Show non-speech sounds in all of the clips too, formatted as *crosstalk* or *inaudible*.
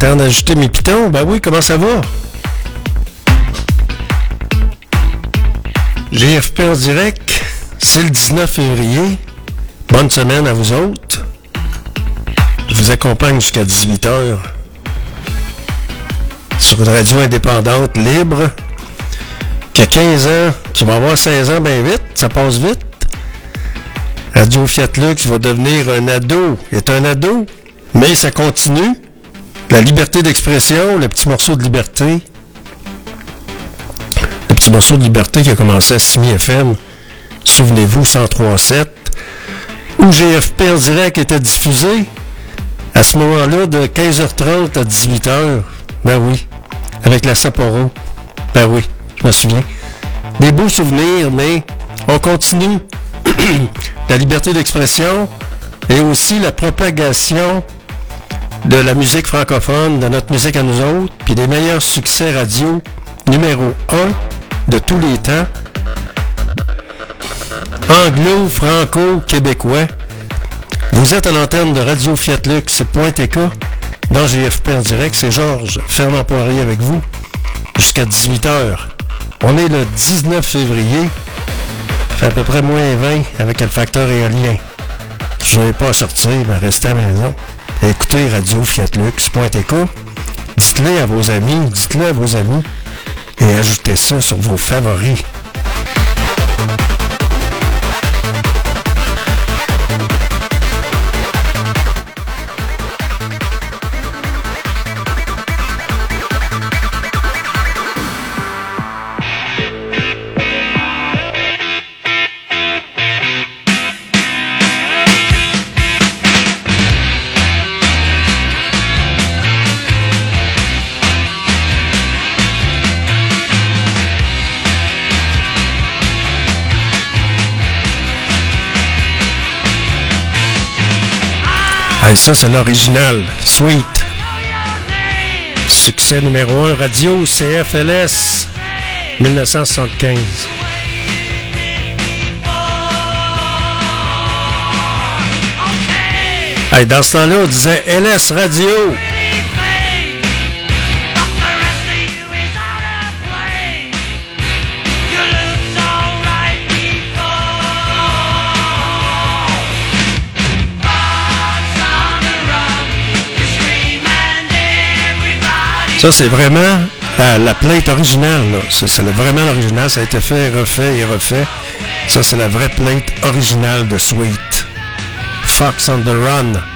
Temps d'ajouter mes pitons. Ben oui, comment ça va? GFP en direct, c'est le 19 février. Bonne semaine à vous autres. Je vous accompagne jusqu'à 18h sur une radio indépendante, libre, qui a 15 ans, qui va avoir 16 ans bien vite, ça passe vite. Radio Fiat Lux va devenir un ado. Il est un ado, mais ça continue. La liberté d'expression, le petit morceau de liberté. Le petit morceau de liberté qui a commencé à 6 FM. Souvenez-vous, 103.7. Où GFP en direct était diffusé à ce moment-là de 15h30 à 18h. Ben oui. Avec la Sapporo. Ben oui, je me souviens. Des beaux souvenirs, mais on continue. *clears throat* la liberté d'expression et aussi la propagation de la musique francophone, de notre musique à nous autres, puis des meilleurs succès radio numéro 1 de tous les temps. Anglo, franco, québécois. Vous êtes à l'antenne de Radio Fiat Lux, .tk, dans GFP en direct. C'est Georges Fernand Poirier avec vous jusqu'à 18h. On est le 19 février. Fait à peu près moins 20 avec le facteur éolien. Je n'avais pas à sortir, mais restez à la maison. Écoutez Radio Fiatlux.tk. Dites-le à vos amis, dites-le à vos amis et ajoutez ça sur vos favoris. Et ça, c'est l'original. Sweet. Succès numéro 1, radio CFLS 1975. Hey, dans ce temps-là, on disait LS Radio. Ça, c'est vraiment la, la plate originale. C'est vraiment l'original. Ça a été fait, refait et refait. Ça, c'est la vraie plate originale de Sweet. Fox on the Run.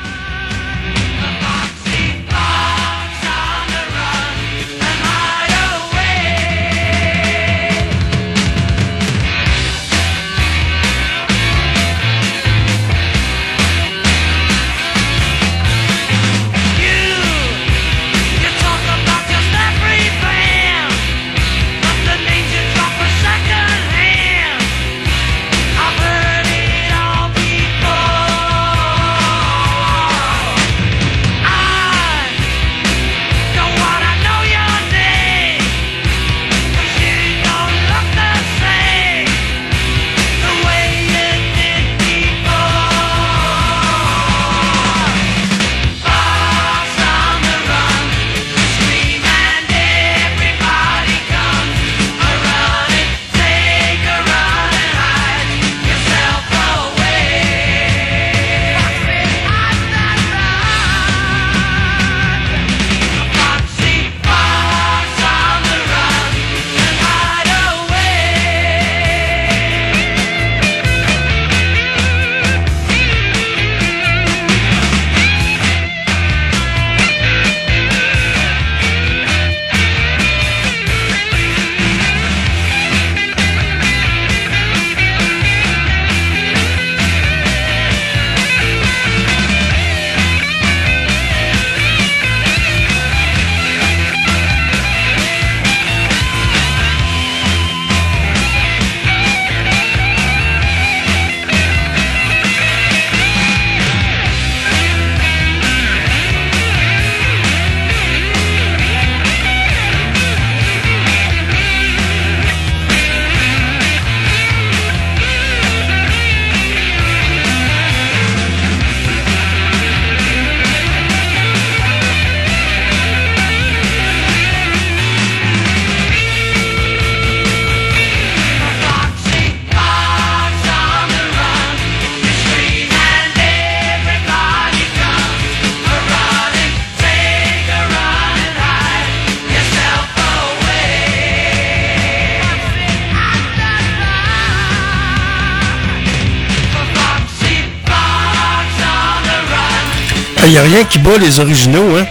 N'y a rien qui bat les originaux, hein?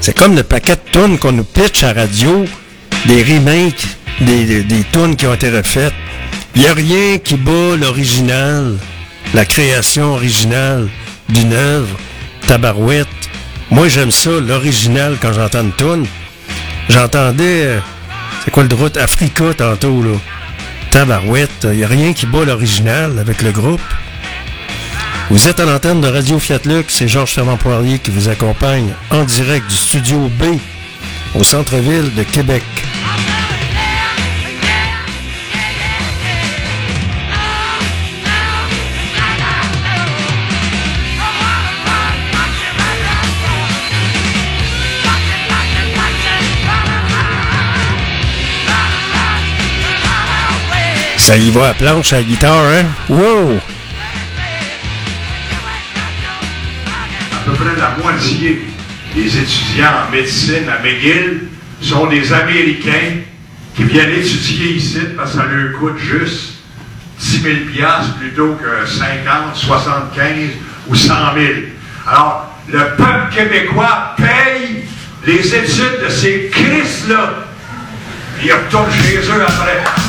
C'est comme le paquet de tunes qu'on nous pitch à radio, des remakes, des, des, qui ont été refaites. Il n'y a rien qui bat l'original, la création originale d'une œuvre, tabarouette. Moi, j'aime ça, l'original, quand j'entends une tune. J'entendais, euh, c'est quoi le droit? Africa tantôt, là. Tabarouette, il n'y a rien qui bat l'original avec le groupe. Vous êtes à l'antenne de Radio Fiat Lux, c'est Georges Fermant Poirier qui vous accompagne en direct du studio B au centre-ville de Québec. Ça y va à planche à guitare, hein? Wow! La moitié des étudiants en médecine à McGill sont des Américains qui viennent étudier ici parce que ça leur coûte juste 10 000 plutôt que 50, 75 ou 100 000. Alors, le peuple québécois paye les études de ces Christ-là. Ils retournent chez eux après.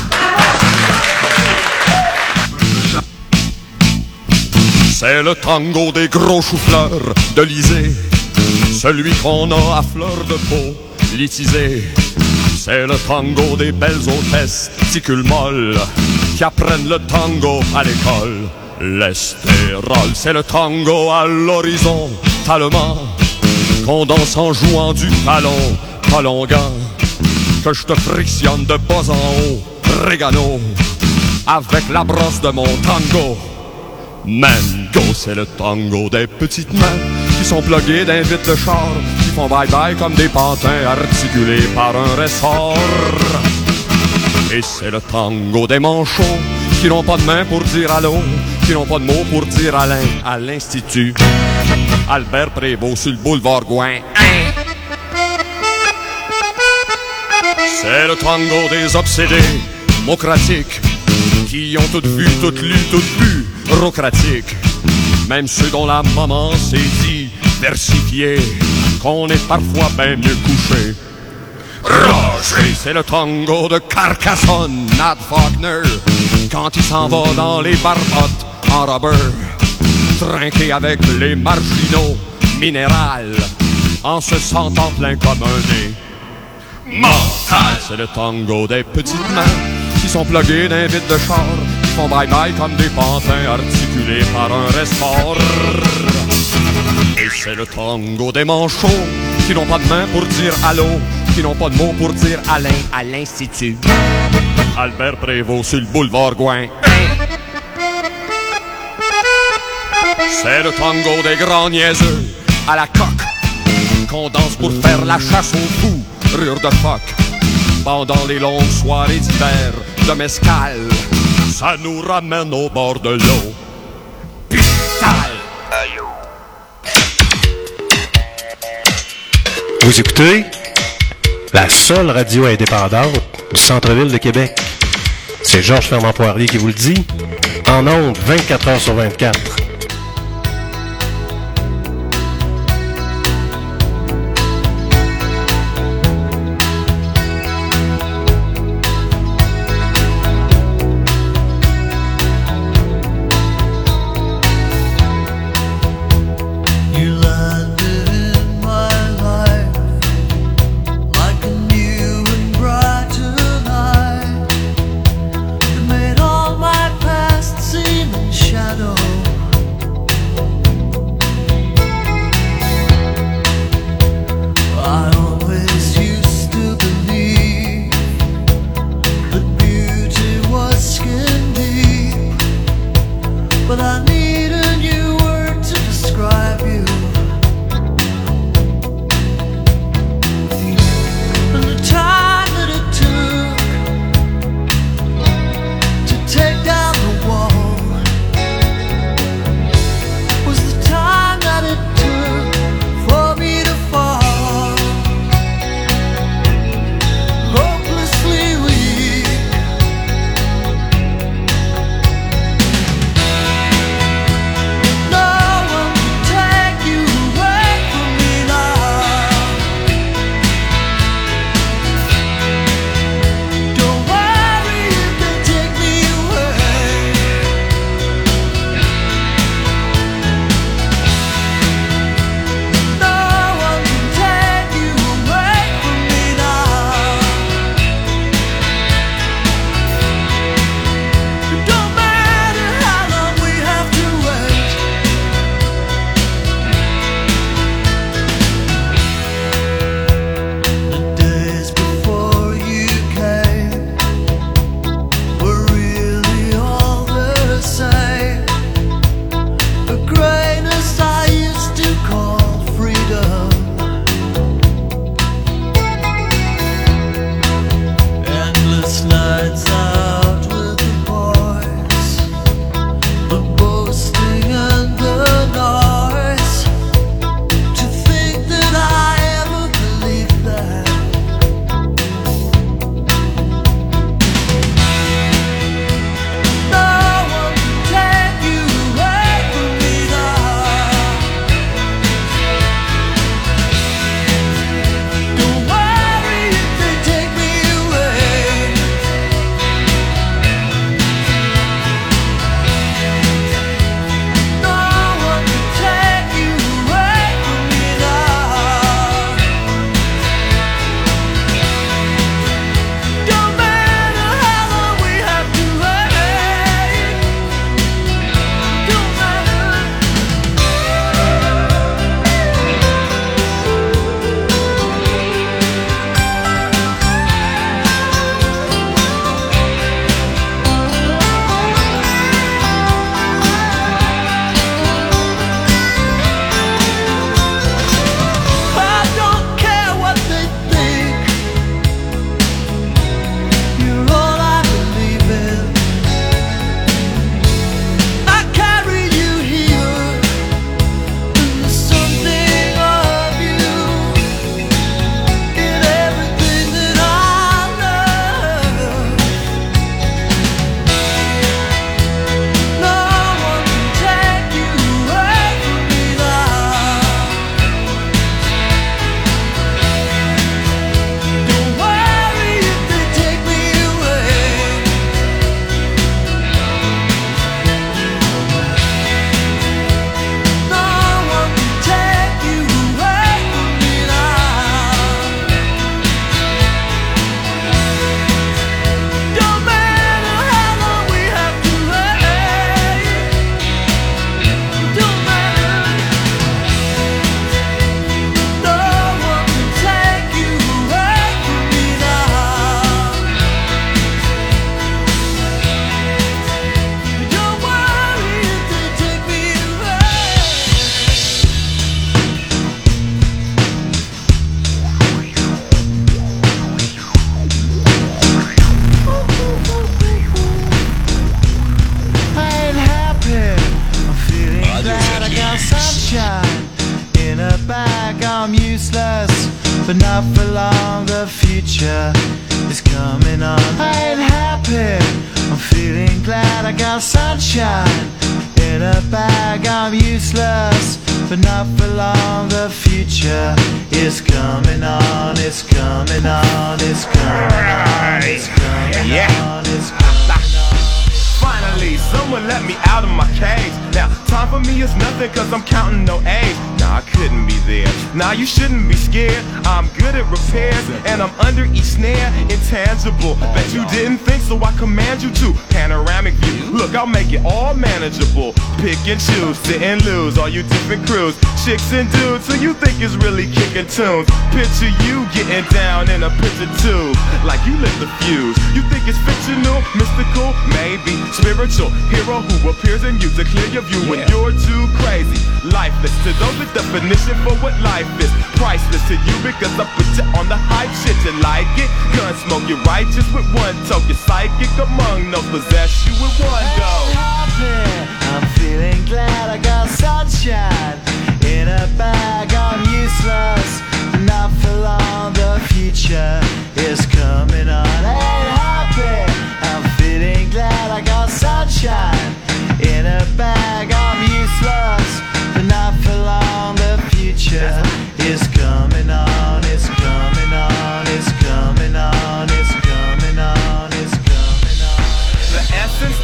C'est le tango des gros choux-fleurs de l'Isée, celui qu'on a à fleur de peau, litisé. C'est le tango des belles hôtesses, ticules molles, qui apprennent le tango à l'école. L'estérol, c'est le tango à l'horizon, talement, qu'on danse en jouant du talon, prolongant, que je te frictionne de bas en haut, régano, avec la brosse de mon tango. Mango, c'est le tango des petites mains qui sont pluguées d'un vite char, qui font bye-bye comme des pantins articulés par un ressort. Et c'est le tango des manchots qui n'ont pas de main pour dire allô, qui n'ont pas de mots pour dire Alain à l'Institut. Albert Prévost sur le boulevard Gouin. C'est le tango des obsédés, mocratiques, qui ont toutes vu, toutes lu, toutes bu, bureaucratique. Même ceux dont la maman s'est dit versifié, qu'on est parfois bien mieux couché. Roger, c'est le tango de Carcassonne, Nat Faulkner, quand il s'en va dans les barbottes en rubber, trinqué avec les marginaux, minéral, en se sentant plein comme un nez. Mental, c'est le tango des petites mains qui sont pluguées d'un vide de char font bye-bye comme des pantins articulés par un ressort. Et c'est le tango des manchots qui n'ont pas de main pour dire allô, qui n'ont pas de mots pour dire Alain à l'Institut. Albert Prévost sur le boulevard Gouin. C'est le tango des grands niaiseux à la coque qu'on danse pour faire la chasse aux fous, rure de phoque. Pendant les longues soirées d'hiver de mescal, ça nous ramène au bord de l'eau. Vous écoutez la seule radio indépendante du centre-ville de Québec. C'est Georges Fernand Poirier qui vous le dit. En ondes, 24 heures sur 24.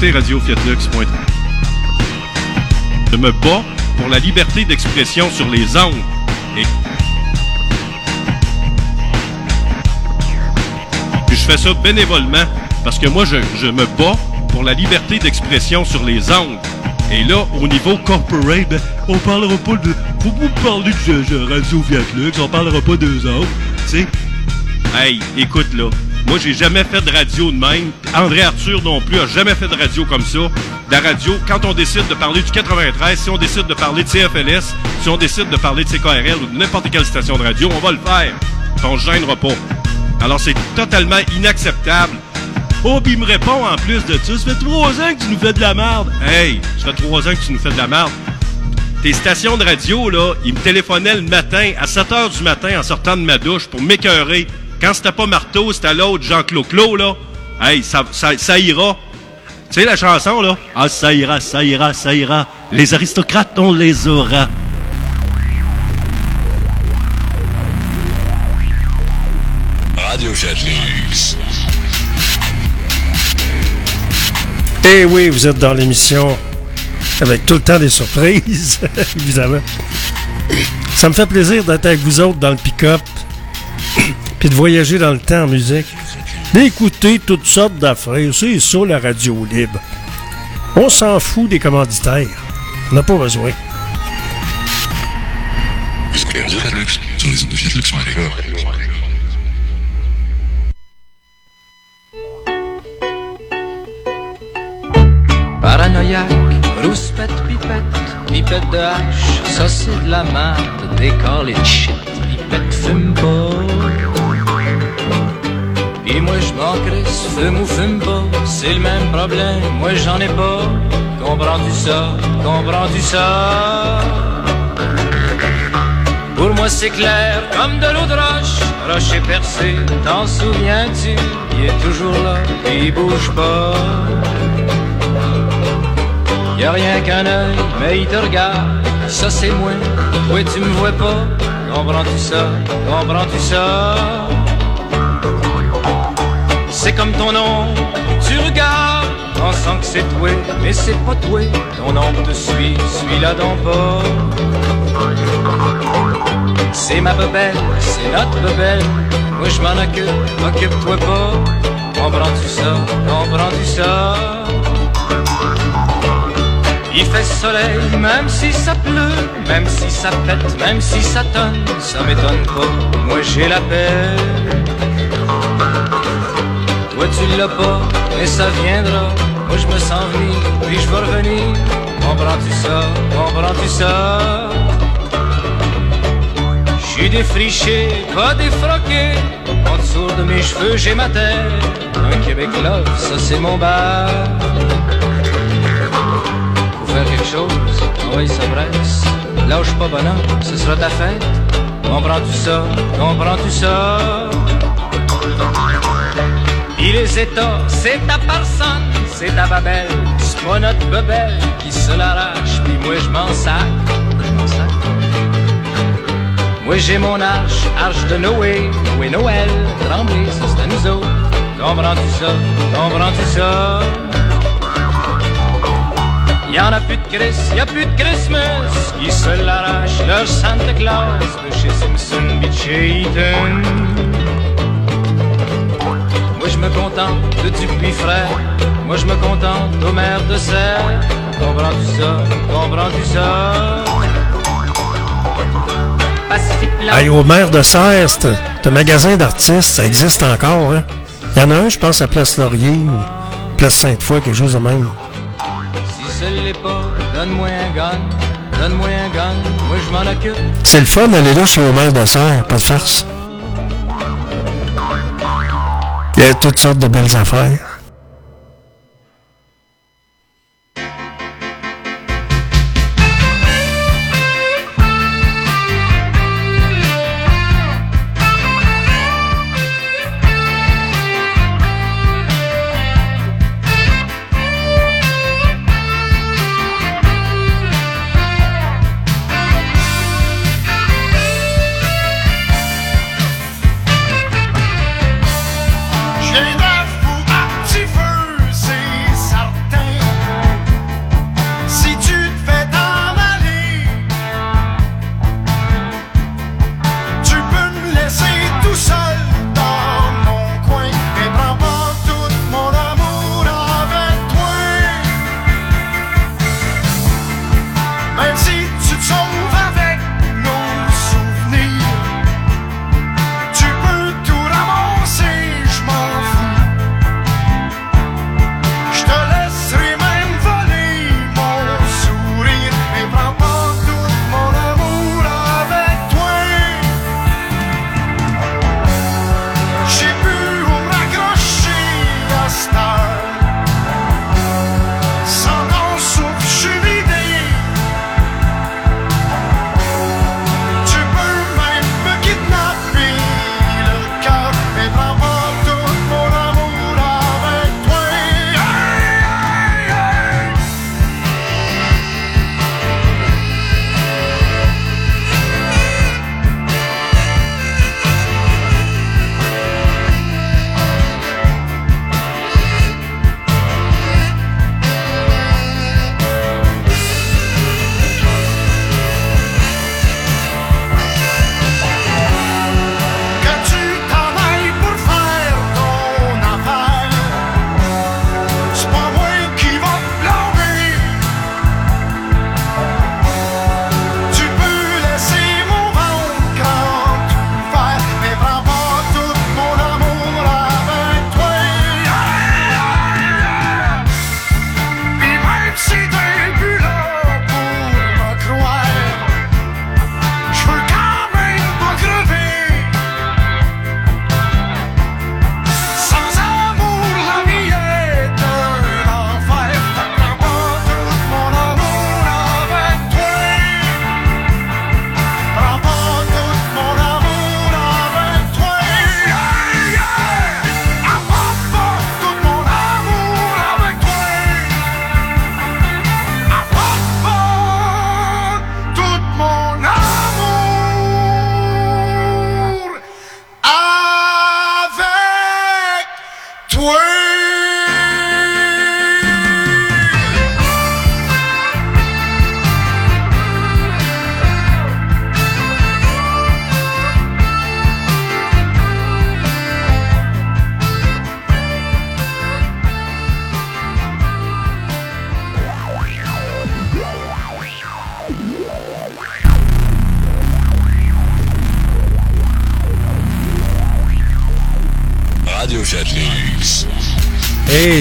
écoutez Radio. Je me bats pour la liberté d'expression sur les ondes. Et je fais ça bénévolement parce que moi, je, je me bats pour la liberté d'expression sur les ondes. Et là, au niveau corporate, ben, on parlera pas de... Faut pas parler de, de Radio Fiatlux, on parlera pas d'eux autres, tu. Hey, écoute là, moi j'ai jamais fait de radio de même. André Arthur non plus a jamais fait de radio comme ça. La radio, quand on décide de parler du 93, si on décide de parler de CFLS, si on décide de parler de CKRL ou de n'importe quelle station de radio, on va le faire. On se gênera pas. Alors c'est totalement inacceptable. Oh, puis il me répond en plus de ça, ça fait trois ans que tu nous fais de la merde. Hey, ça fait trois ans que tu nous fais de la merde. Tes stations de radio, là, ils me téléphonaient le matin, à 7 h du matin, en sortant de ma douche, pour m'écœurer. Quand c'était pas Marteau, c'était l'autre, Jean-Claude Claude, là. Hey, ça, ça, ça ira. Tu sais la chanson, là? Ah, ça ira, ça ira, ça ira. Les aristocrates, on les aura. Radio Chatlinux. Eh oui, vous êtes dans l'émission avec tout le temps des surprises, *laughs* évidemment. Ça me fait plaisir d'être avec vous autres dans le pick-up, puis de voyager dans le temps en musique, d'écouter toutes sortes d'affaires. C'est ça la radio libre. On s'en fout des commanditaires. On n'a pas besoin. Paranoïaque, rouspette, pipette, pipette de hache, ça c'est de la merde, décore les shit, pipette fume pas. Pis moi je m'en crisse, fume ou fume pas, c'est le même problème, moi j'en ai pas. Comprends-tu ça, comprends-tu ça? Pour moi c'est clair comme de l'eau de roche, rocher percé, t'en souviens-tu? Il est toujours là, il bouge pas. Y a rien qu'un œil, mais il te regarde, ça c'est moi, oui tu me vois pas, comprends-tu ça, comprends-tu ça? C'est comme ton nom, tu regardes, pensant que c'est toi, mais c'est pas toi, ton ombre te suit, suis-la donc pas. C'est ma bebelle, c'est notre bebelle, moi je m'en occupe, occupe-toi pas, comprends-tu ça, comprends-tu ça? Il fait soleil, même si ça pleut, même si ça pète, même si ça tonne, ça m'étonne pas, moi j'ai la paix. Toi tu l'as pas, mais ça viendra, moi je me sens venir, puis je vais revenir, comprends-tu ça, comprends-tu ça? J'suis défriché, pas défroqué, en dessous de mes cheveux j'ai ma terre, un Québec love, ça c'est mon bar faire quelque chose, oui ça presse. Lâche pas bonhomme, ce sera ta fête. Comprends-tu ça, comprends-tu ça? Puis les états, c'est ta personne, c'est ta babelle. C'est notre bebelle qui se l'arrache, puis moi je m'en sac. Moi j'ai mon arche, arche de Noé, Noé Noël, Tremblay, ça c'est à nous autres. Comprends-tu ça, comprends-tu ça? Y'en a plus de Chris, y a plus de Christmas Qui se l'arrachent leur Santa Claus De chez Simpson de chez Eaton me contente de Dupuis frère Moi je me contente mères de serre Comprends-tu ça, comprends-tu ça? Hey, au maire de Serre, ce ce magasin d'artistes, ça existe encore. Hein? Il y en a un, je pense, à Place Laurier ou Place Sainte-Foy, quelque chose de même. Si ce l'est pas, donne-moi un gun Donne-moi un gun, moi je m'en occupe C'est le fun d'aller là chez au maire de Serre, pas de farce. Il y a toutes sortes de belles affaires.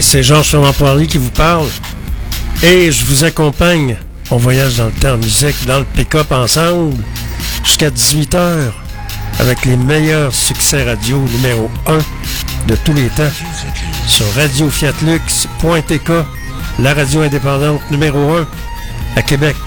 C'est Georges Poirier qui vous parle. Et je vous accompagne. On voyage dans le temps musique, dans le pick-up ensemble, jusqu'à 18h, avec les meilleurs succès radio numéro 1 de tous les temps, sur radiofiatlux.tk, la radio indépendante numéro 1 à Québec.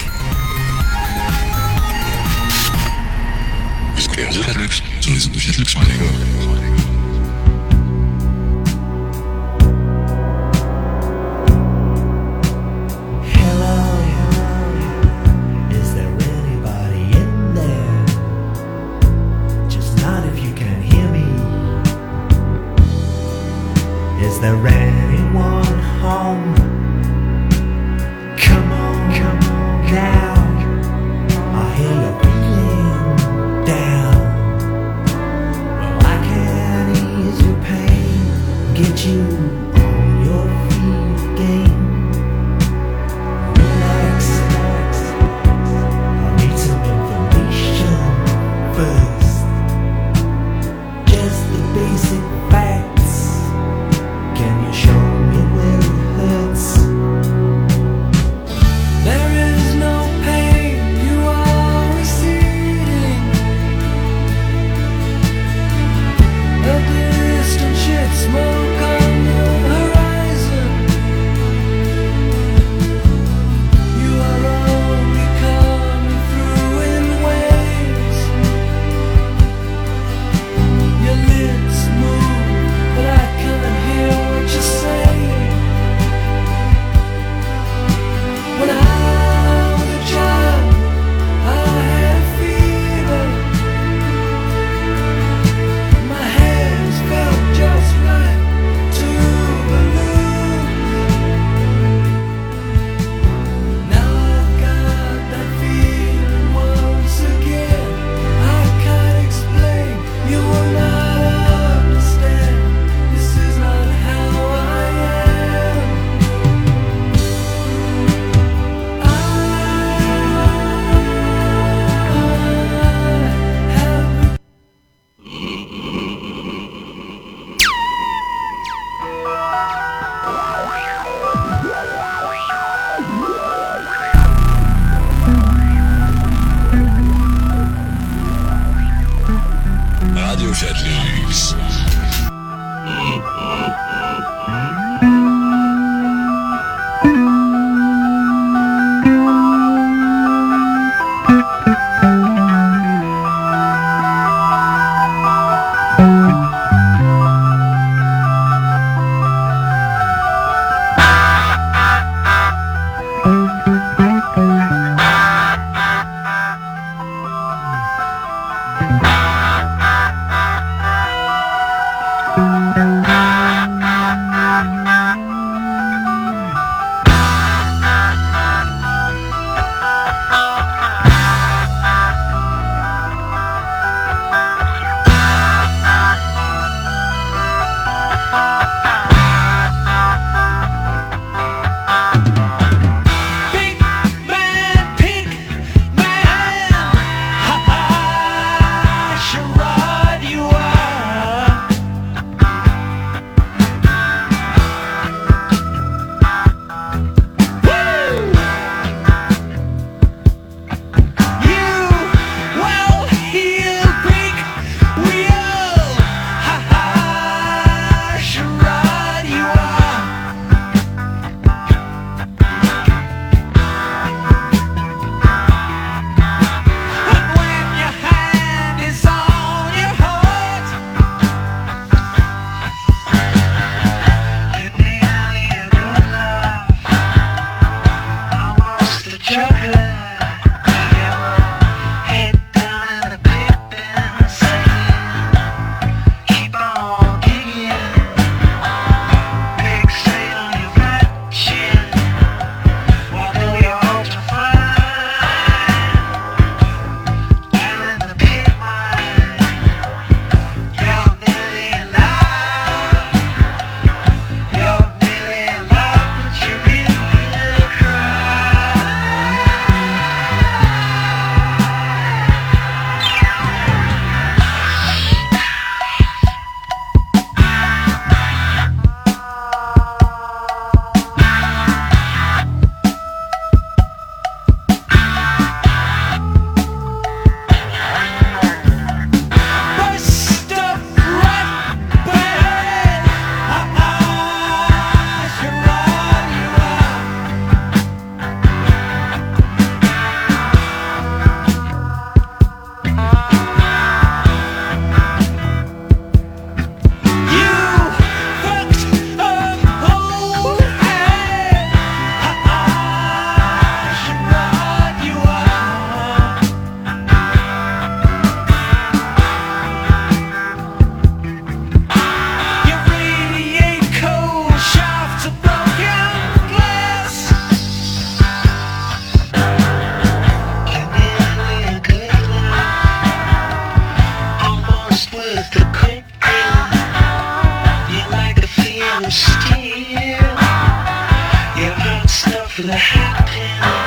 Could happened.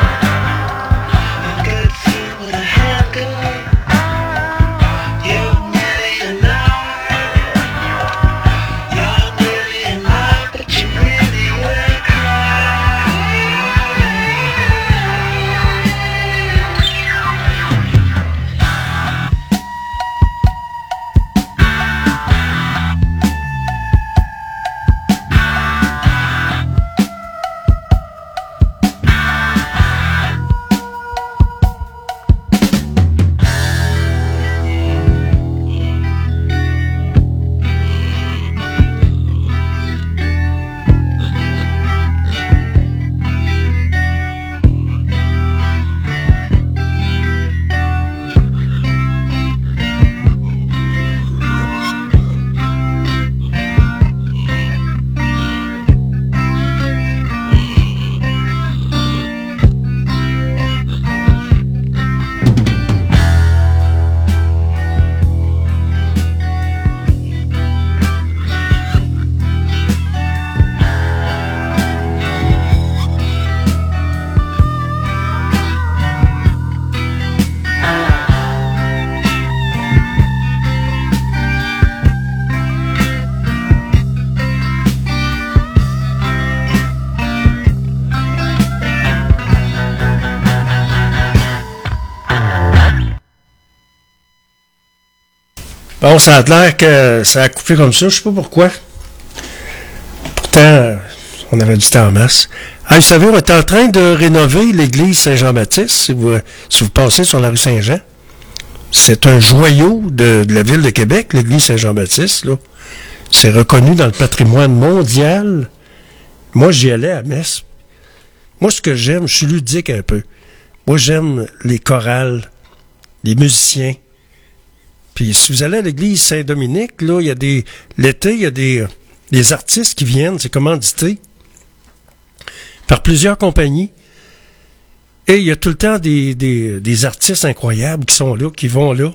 Ça a l'air que ça a coupé comme ça, je sais pas pourquoi. Pourtant, on avait du temps en masse. Ah, vous savez, on est en train de rénover l'église Saint-Jean-Baptiste, si vous, passez sur la rue Saint-Jean. C'est un joyau de, la ville de Québec, l'église Saint-Jean-Baptiste. C'est reconnu dans le patrimoine mondial. Moi, j'y allais à Metz. Moi, ce que j'aime, je suis ludique un peu. Moi, j'aime les chorales, les musiciens. Puis si vous allez à l'église Saint-Dominique, là, il y a des. L'été, il y a des, des artistes qui viennent, c'est commandité par plusieurs compagnies. Et il y a tout le temps des, des, des artistes incroyables qui sont là, qui vont là,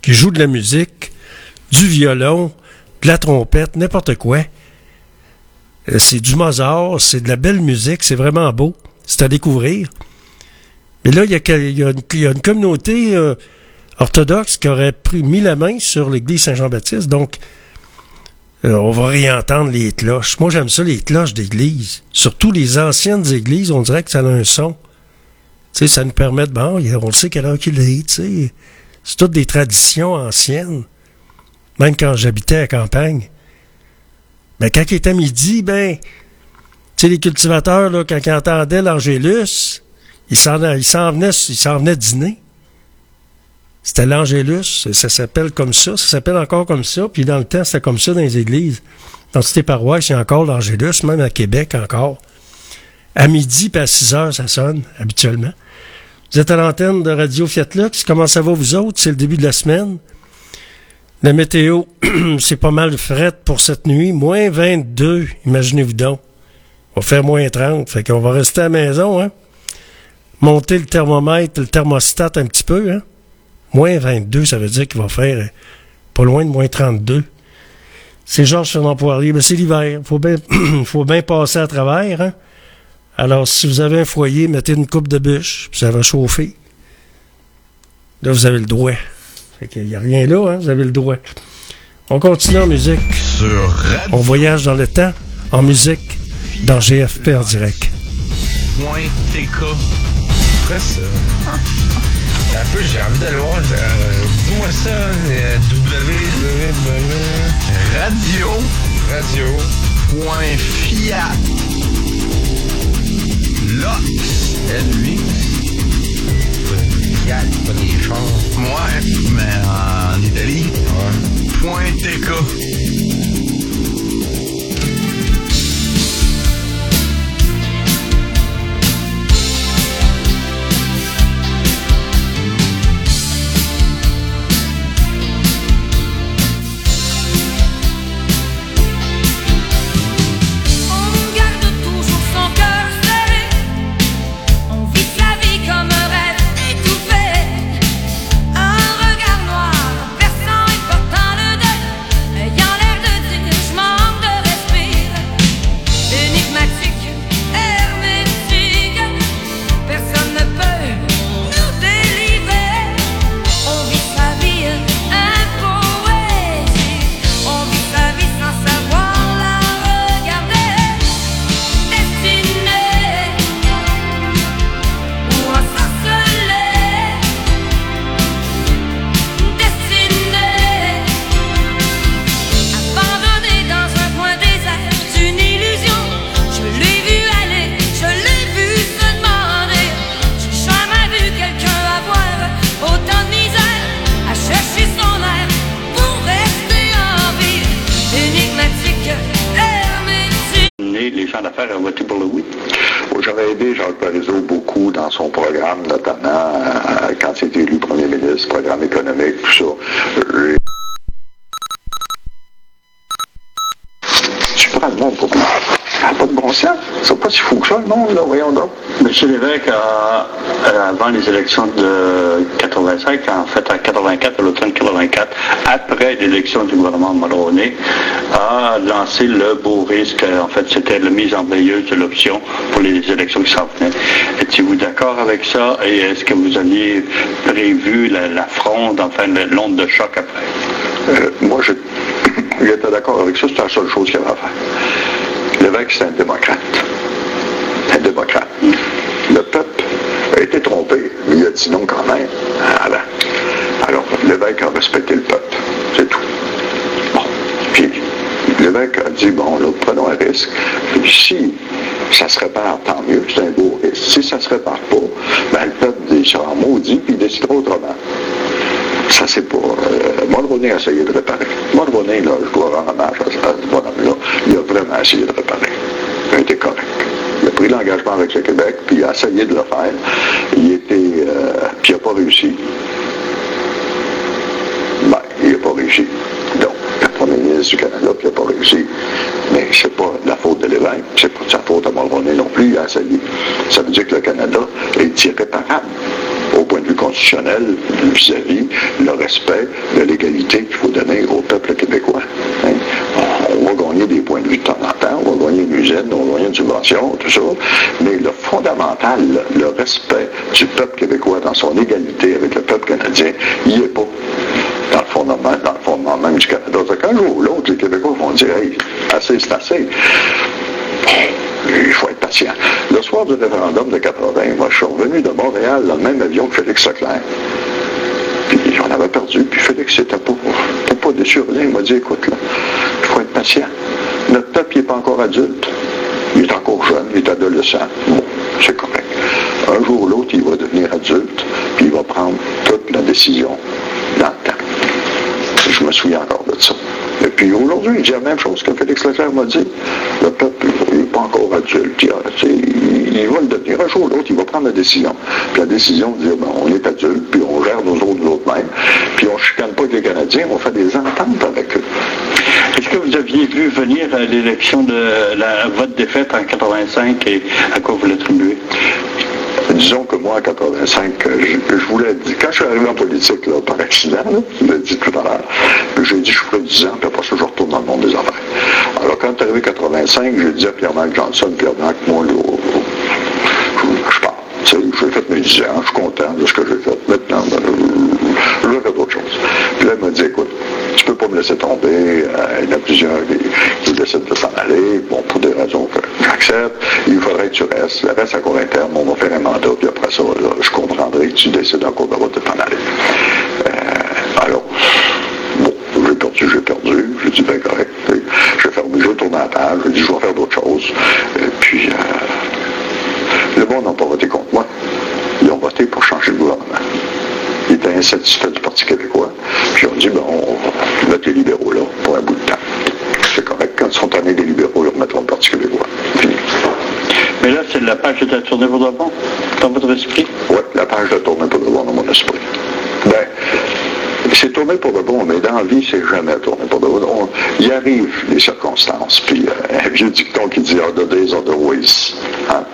qui jouent de la musique, du violon, de la trompette, n'importe quoi. Euh, C'est du Mozart, c'est de la belle musique, c'est vraiment beau. C'est à découvrir. Mais là, il y a, y a une, il y a une communauté euh, orthodoxe qui aurait pris, mis la main sur l'église Saint-Jean-Baptiste. Donc, euh, on va réentendre les cloches. Moi, j'aime ça, les cloches d'église. Surtout les anciennes églises, on dirait que ça a un son. Tu ça nous permet de... Bon, on le sait quelle heure qu'il est, tu sais. C'est toutes des traditions anciennes. Même quand j'habitais à campagne. Ben, quand il était midi, ben... Tu sais, les cultivateurs, là, quand ils entendaient l'Angélus, ils s'en venaient, ils s'en venaient dîner. C'était l'Angélus, ça s'appelle comme ça, ça s'appelle encore comme ça, puis dans le temps, c'était comme ça dans les églises. Dans toutes les paroisses, il y a encore l'Angélus, même à Québec encore. À midi puis à 6 heures, ça sonne, habituellement. Vous êtes à l'antenne de Radio Fiat Lux. Comment ça va, vous autres? C'est le début de la semaine. La météo, *clears throat* c'est pas mal fret pour cette nuit. Moins 22, imaginez-vous donc. On va faire moins 30, fait qu'on va rester à la maison, hein. Monter le thermomètre, le thermostat un petit peu, hein. Moins 22, ça veut dire qu'il va faire euh, pas loin de moins 32. C'est Georges Fernand Poirier, mais c'est l'hiver. Faut bien, *clears throat* faut bien passer à travers, hein. Alors, si vous avez un foyer, mettez une coupe de bûche, puis ça va chauffer. Là, vous avez le droit. Fait qu'il n'y a rien là, hein, vous avez le droit. On continue en musique. On voyage dans le temps, en musique, dans GFP en direct. Point TK. Après ça. Un peu, j'ai envie d'aller voir. euh, Dis-moi ça, www. Radio. Radio. Point Fiat. Lux. L-U. Fiat, pas des chars. Ouais, mais en Italie. Ouais. Point TK. Voté pour le oui. J'aurais aidé Jacques Parizeau beaucoup dans son programme, notamment euh, quand il était élu premier ministre, programme économique, tout ça. J'ai- Tu prends le pour n'a pas de bon sens. C'est pas si fou que ça, le monde, là, voyons donc. Monsieur Lévesque, a- euh, avant les élections de 85, en fait en 84, à l'automne 84, après l'élection du gouvernement Mulroney, a lancé le beau risque. En fait, c'était la mise en veilleuse de l'option pour les élections qui s'en venaient. Étiez-vous d'accord avec ça? Et est-ce que vous aviez prévu la, la fronde, enfin, l'onde de choc après? Euh, moi, je- *coughs* j'étais d'accord avec ça, c'est la seule chose qu'il y avait à faire. L'évêque, c'est un démocrate. Un démocrate. Le peuple a été trompé, mais il a dit non quand même avant. Alors, l'évêque a respecté le peuple. C'est tout. Bon. Puis, l'évêque a dit, bon, là, prenons un risque. Si ça se répare, tant mieux, c'est un beau risque. Si ça se répare pas, ben, le peuple il sera maudit, puis il décidera autrement. Ça, c'est pour... Euh, Mulroney a essayé de réparer. Mulroney, là, je dois rendre hommage à, à ce bonhomme-là. Il a vraiment essayé de réparer. Il a été correct. Il a pris l'engagement avec le Québec, puis il a essayé de le faire. Il était... Euh, puis il n'a pas réussi. Ben, il n'a pas réussi. Donc, le premier ministre du Canada, puis il n'a pas réussi. Mais c'est pas la faute de l'évêque, c'est pas de sa faute à Mulroney non plus, il a essayé. Ça veut dire que le Canada est irréparable au point de vue constitutionnel vis-à-vis le respect de l'égalité qu'il faut donner au peuple québécois. Hein? On va gagner des points de vue de temps en temps, on va gagner une usine, on va gagner une subvention, tout ça, mais le fondamental, le, respect du peuple québécois dans son égalité avec le peuple canadien, il n'y est pas dans le fondement, dans le fondement même du Canada. C'est qu'un jour ou l'autre, les Québécois vont dire, hey, assez, c'est assez. Il faut être patient. Le soir du référendum de 80, moi, je suis revenu de Montréal dans le même avion que Félix Leclerc. Puis on avait perdu, puis Félix n'était pas, pas déçu, rien. Il m'a dit, écoute, là, il faut être patient. Notre peuple n'est pas encore adulte. Il est encore jeune, il est adolescent. Bon, c'est correct. Un jour ou l'autre, il va devenir adulte, puis il va prendre toute la décision dans le temps. Je me souviens encore de ça. Et puis aujourd'hui, il dit la même chose que Félix Leclerc m'a dit. Le peuple encore adulte. Il, a- tu sais, il- il va le devenir. Un jour ou l'autre, il va prendre la décision. Puis la décision de dire, ben, on est adulte, puis on gère nos autres nous-mêmes. Puis on ne chicane pas avec les Canadiens, on fait des ententes avec eux. Est-ce que vous aviez vu venir à l'élection de la, votre défaite en 85 et à quoi vous l'attribuez? Disons que moi, en 85, euh, je, je voulais dire, quand je suis arrivé en politique, là, par accident, là, je l'ai dit tout à l'heure, j'ai dit je ferai 10 ans, puis après ça, je retourne dans le monde des affaires. Alors, quand est arrivé en 85, j'ai dit à Pierre-Marc Johnson, Pierre-Marc, moi, là, je, je pars. J'ai fait mes 10 ans, je suis content de ce que j'ai fait. Maintenant, là, il m'a dit, écoute, tu peux pas me laisser tomber. Euh, il y en a plusieurs qui, décident de s'en aller. Bon, pour des raisons que j'accepte. Il faudrait que tu restes. Reste à court terme, on va faire un mandat. Puis après ça, je comprendrai que tu décides en cours de route de t'en aller. Euh, alors, bon, j'ai perdu, j'ai perdu. J'ai dit, ben correct. J'ai fermé, j'ai tourné la page. J'ai dit, je vais faire d'autres choses. Et puis, euh, le monde n'a pas voté contre moi. Ils ont voté pour changer le gouvernement. Étaient insatisfaits du Parti québécois. Puis ont dit, ben, on va mettre les libéraux là pour un bout de temps. C'est correct. Quand ils seront tannés des libéraux, ils remettront le Parti québécois. Fini. Mais là, c'est la page de la tournée pour de bon, dans votre esprit? Oui, la page de tourner pour de bon dans mon esprit. Ben, c'est tourné pour de bon, mais dans la vie, c'est jamais tourné pour de bon. On- il arrive les circonstances, puis euh, *laughs* un vieux dicton qui dit the days the ways. Hein?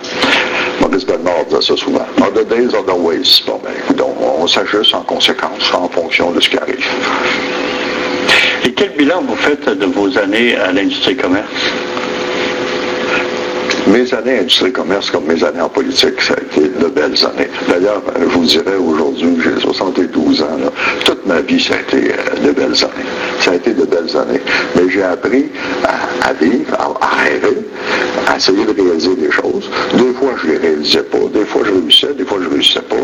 Maurice Bellemare disait ça souvent? Are the days the ways. Bon, ben, donc, on s'ajuste en conséquence, en fonction de ce qui arrive. Et quel bilan vous faites de vos années à l'industrie commerce? Mes années industrie-commerce comme mes années en politique, ça a été de belles années. D'ailleurs, je vous dirais aujourd'hui, j'ai 72 ans, toute ma vie, ça a été euh, de belles années. Ça a été de belles années. Mais j'ai appris à, vivre, à, à rêver, à essayer de réaliser des choses. Des fois, je les réalisais pas, des fois, je réussissais, des fois, je réussissais pas,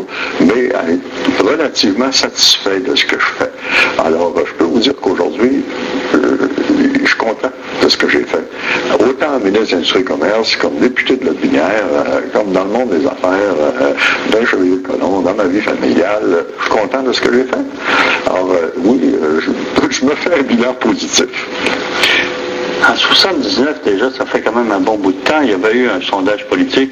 mais à être relativement satisfait de ce que je fais. Alors, euh, je peux vous dire qu'aujourd'hui, euh, je suis content de ce que j'ai fait. Autant ministre de l'Industrie et Commerce, comme député de la Binière, euh, comme dans le monde des affaires, euh, d'un chevalier de colon, dans ma vie familiale, euh, je suis content de ce que j'ai fait. Alors, euh, oui, je, *laughs* je me fais un bilan positif. En 79 déjà, ça fait quand même un bon bout de temps, il y avait eu un sondage politique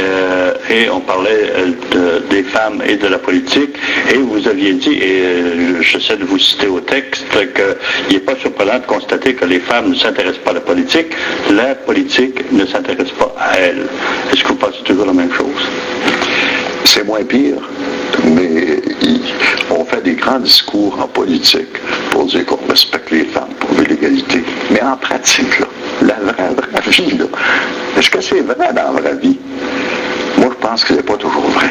euh, et on parlait euh, de- des femmes et de la politique et vous aviez dit, et euh, j'essaie de vous citer au texte, qu'il n'est pas surprenant de constater que les femmes ne s'intéressent pas à la politique, la politique ne s'intéresse pas à elles. Est-ce que vous pensez toujours la même chose? C'est moins pire, mais on fait des grands discours en politique pour dire qu'on respecte les femmes, pour l'égalité. Mais en pratique, là, la vraie, vraie vie, est-ce que c'est vrai dans la vraie vie? Moi, je pense que c'est pas toujours vrai.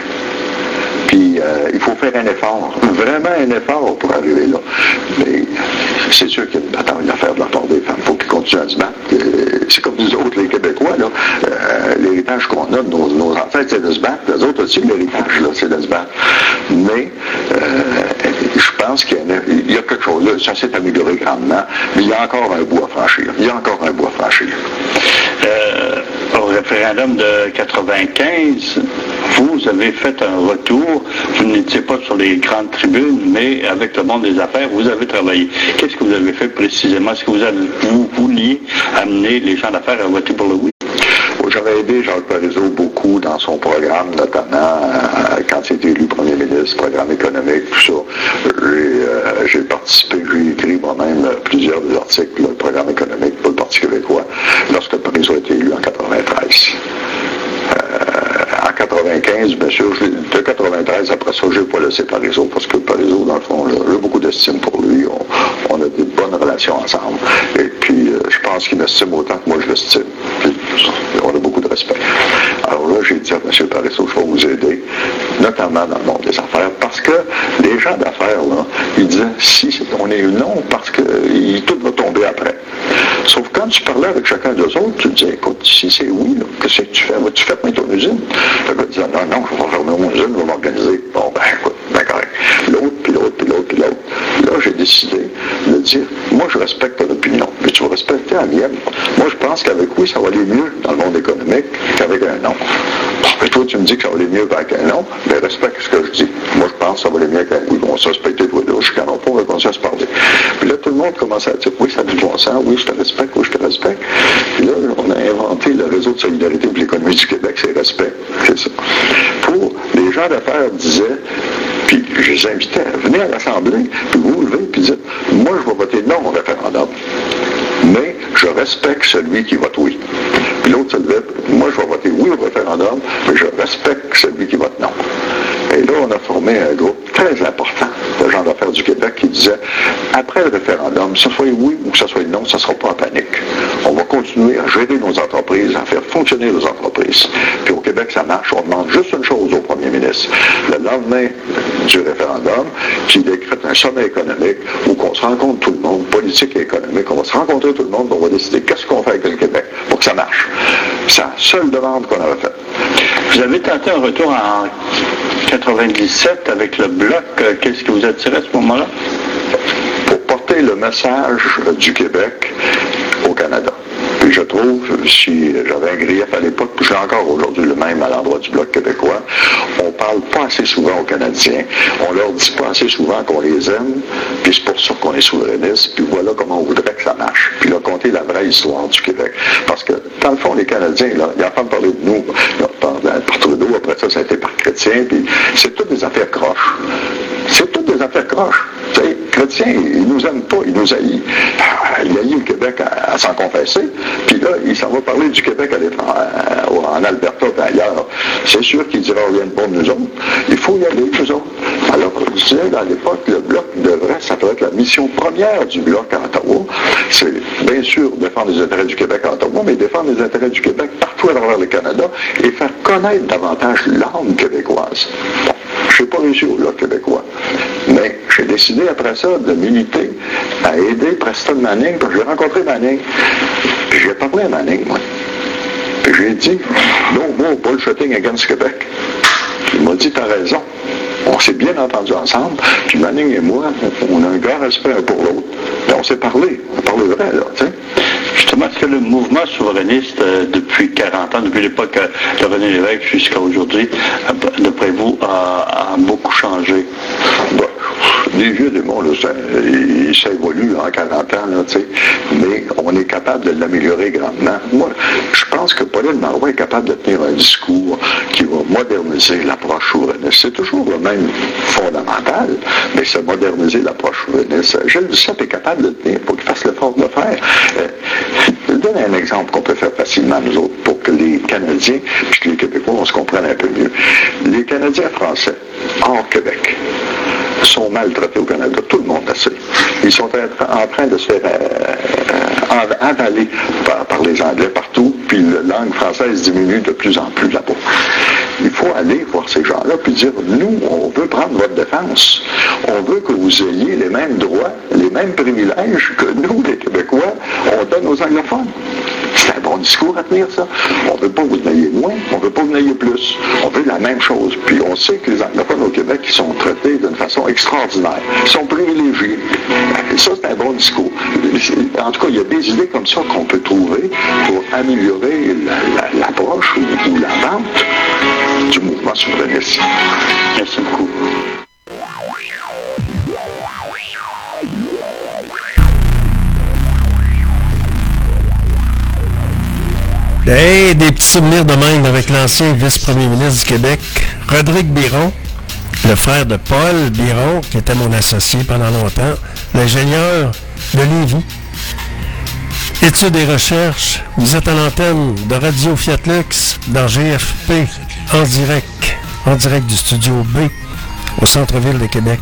Puis euh, il faut faire un effort, vraiment un effort pour arriver là. Mais c'est sûr qu'il y a une bataille à faire de la part des femmes. Il faut qu'ils continuent à se battre. Euh, C'est comme nous autres, les Québécois, là. Euh, l'héritage qu'on a de nos, nos ancêtres, c'est de se battre. Les autres aussi, l'héritage, là, c'est de se battre. Mais euh, je pense qu'il y a quelque chose là. Ça s'est amélioré grandement. Mais il y a encore un bout à franchir. Il y a encore un bout à franchir. Euh, au référendum de 95, vous avez fait un retour. Vous n'étiez pas sur les grandes tribunes, mais avec le monde des affaires, vous avez travaillé. Qu'est-ce que vous avez fait précisément? Est-ce que vous, vouliez amener les gens d'affaires à voter pour le oui? J'avais aidé Jacques Parizeau beaucoup dans son programme, notamment euh, quand il était élu premier ministre, programme économique, tout ça. J'ai euh, participé, j'ai écrit moi-même plusieurs des articles, le programme économique pour le Parti québécois, lorsque Parizeau a été élu en 93. Euh, en 95, bien sûr, de 93, après ça, j'ai pas laissé Parizeau, parce que Parizeau, dans le fond, j'ai beaucoup d'estime pour lui. On, a des bonnes relations ensemble. Et puis, euh, je pense qu'il m'estime autant que moi je l'estime. On Alors là, j'ai dit à M. Parizeau, je vais vous aider, notamment dans le monde des affaires, parce que les gens d'affaires, là, ils disaient, si on est non, parce que tout va tomber après. Sauf quand tu parlais avec chacun d'eux autres, tu disais, écoute, si c'est oui, qu'est-ce que tu fais? Vas-tu fermer ton usine? Le gars disait, non, non, je vais fermer mon usine, je vais m'organiser. Bon, ben, écoute, ben, correct. L'autre, puis l'autre, puis l'autre, puis l'autre. Là, j'ai décidé de dire, moi, je respecte ton opinion, mais tu vas respecter la mienne. Moi, je pense qu'avec oui, ça va aller mieux dans le monde économique qu'avec un non. Mais toi, tu me dis que ça va aller mieux avec un non, mais respecte ce que je dis. Moi, je pense que ça va aller mieux avec un oui. On va se respecter toi deux, je pas, on va commencer à se parler. Puis là, tout le monde commençait à dire, oui, ça a du bon oui, je te respecte, oui, je te respecte. Puis là, on a inventé le réseau de solidarité pour l'économie du Québec, c'est respect, c'est ça. Pour les gens d'affaires disaient, puis je les invitais, venez à l'Assemblée, puis vous vous levez, puis dites, moi, je vais voter non au référendum. Mais je respecte celui qui vote oui. Puis l'autre se levait, moi, je vais voter oui au réféendum, mais je respecte celui qui vote non. Et là, on a formé un groupe très important de gens d'affaires du Québec qui disait, après le référendum, que ce soit oui ou que ce soit non, ça ne sera pas en panique. On va continuer à gérer nos entreprises, à faire fonctionner nos entreprises. Puis au Québec, ça marche. On demande juste une chose au premier ministre. Le lendemain du référendum, qu'il décrète un sommet économique où qu'on se rencontre tout le monde, politique et économique, on va se rencontrer tout le monde, on va décider qu'est-ce qu'on fait avec le Québec pour que ça marche. C'est la seule demande qu'on avait faite. Vous avez tenté un retour en 97 avec le bloc. Euh, Qu'est-ce qui vous attirait à ce moment-là? pour porter le message du Québec au Canada. Je trouve, si j'avais un grief à l'époque, puis j'ai encore aujourd'hui le même à l'endroit du Bloc québécois, on parle pas assez souvent aux Canadiens, on leur dit pas assez souvent qu'on les aime, puis c'est pour ça qu'on est souverainiste, puis voilà comment on voudrait que ça marche. Puis là, compter la vraie histoire du Québec. Parce que, dans le fond, les Canadiens, là, ils entendent parler de nous là, par, par Trudeau, après ça, ça a été par Chrétien, puis c'est toutes des affaires croches. C'est toutes des affaires croches. Tu sais, chrétien, il nous aime pas, il nous haït. Ah, Il haït le Québec à, s'en confesser, puis là, il s'en va parler du Québec à à- en Alberta et ailleurs. C'est sûr qu'il dira rien de bon de nous autres. Il faut y aller, nous autres. Alors, je disais, à l'époque, le Bloc devrait, ça devrait être la mission première du Bloc à Ottawa. C'est bien sûr défendre les intérêts du Québec à Ottawa, mais défendre les intérêts du Québec partout à travers le Canada et faire connaître davantage l'âme québécoise. Je n'ai pas au québécois. Mais j'ai décidé après ça de militer à aider Preston Manning, parce que j'ai rencontré Manning. J'ai parlé à Manning, moi. J'ai dit, non, more bullshitting against Québec. Il m'a dit, t'as raison. On s'est bien entendu ensemble. Puis Manning et moi, on a un grand respect un pour l'autre. On s'est parlé. On a parlé vrai, là, tu sais. Justement, est-ce que le mouvement souverainiste, euh, depuis 40 ans, depuis l'époque de René Lévesque jusqu'à aujourd'hui, euh, d'après vous, a, a beaucoup changé? Bon, des vieux démons, là, ça, il- ça évolue en 40 ans, là, tu sais, mais on est capable de l'améliorer grandement. Moi, je pense que Pauline Marois est capable de tenir un discours qui va moderniser l'approche souverainiste. C'est toujours le même fondamental, mais c'est moderniser l'approche souverainiste. Gilles Duceppe est capable de tenir pour qu'il fasse l'effort de le faire. Euh, je donne un exemple qu'on peut faire facilement, nous autres, pour que les Canadiens, puis que les Québécois, on se comprenne un peu mieux. Les Canadiens français, hors Québec, sont maltraités au Canada. Tout le monde sait. Ils sont en train de se faire euh, euh, avaler par, par les Anglais partout, puis la langue française diminue de plus en plus là-bas. Il faut aller voir ces gens-là puis dire, nous, on veut prendre votre défense. On veut que vous ayez les mêmes droits, les mêmes privilèges que nous, les Québécois, on donne aux anglophones. C'est un bon discours à tenir, ça. On ne veut pas que vous n'ayez moins, on ne veut pas que vous n'ayez plus. On veut la même chose. Puis on sait que les anglophones au Québec, ils sont traités d'une façon extraordinaire. Ils sont privilégiés. Ça, c'est un bon discours. En tout cas, il y a des idées comme ça qu'on peut trouver pour améliorer la- la- l'approche ou la vente du mouvement souverainiste. Merci beaucoup. Hey, des petits souvenirs de même avec l'ancien vice-premier ministre du Québec, Rodrigue Biron, le frère de Paul Biron, qui était mon associé pendant longtemps, l'ingénieur de Lévis. Études et recherches, vous êtes à l'antenne de Radio Fiat Lux dans GFP, en direct, en direct du studio B, au centre-ville de Québec.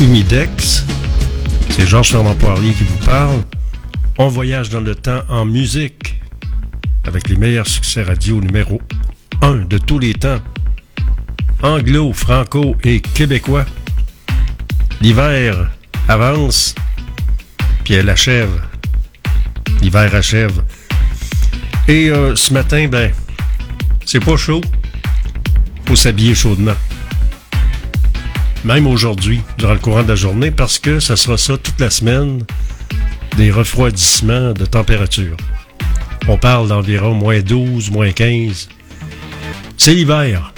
Humidex. C'est Georges Fernand Poirier qui vous parle. On voyage dans le temps en musique avec les meilleurs succès radio numéro 1 de tous les temps. Anglo, franco et québécois. L'hiver avance, puis elle achève. L'hiver achève. Et euh, ce matin, ben, c'est pas chaud. Faut s'habiller chaudement même aujourd'hui, durant le courant de la journée, parce que ça sera ça toute la semaine, des refroidissements de température. On parle d'environ moins 12, moins 15. C'est l'hiver.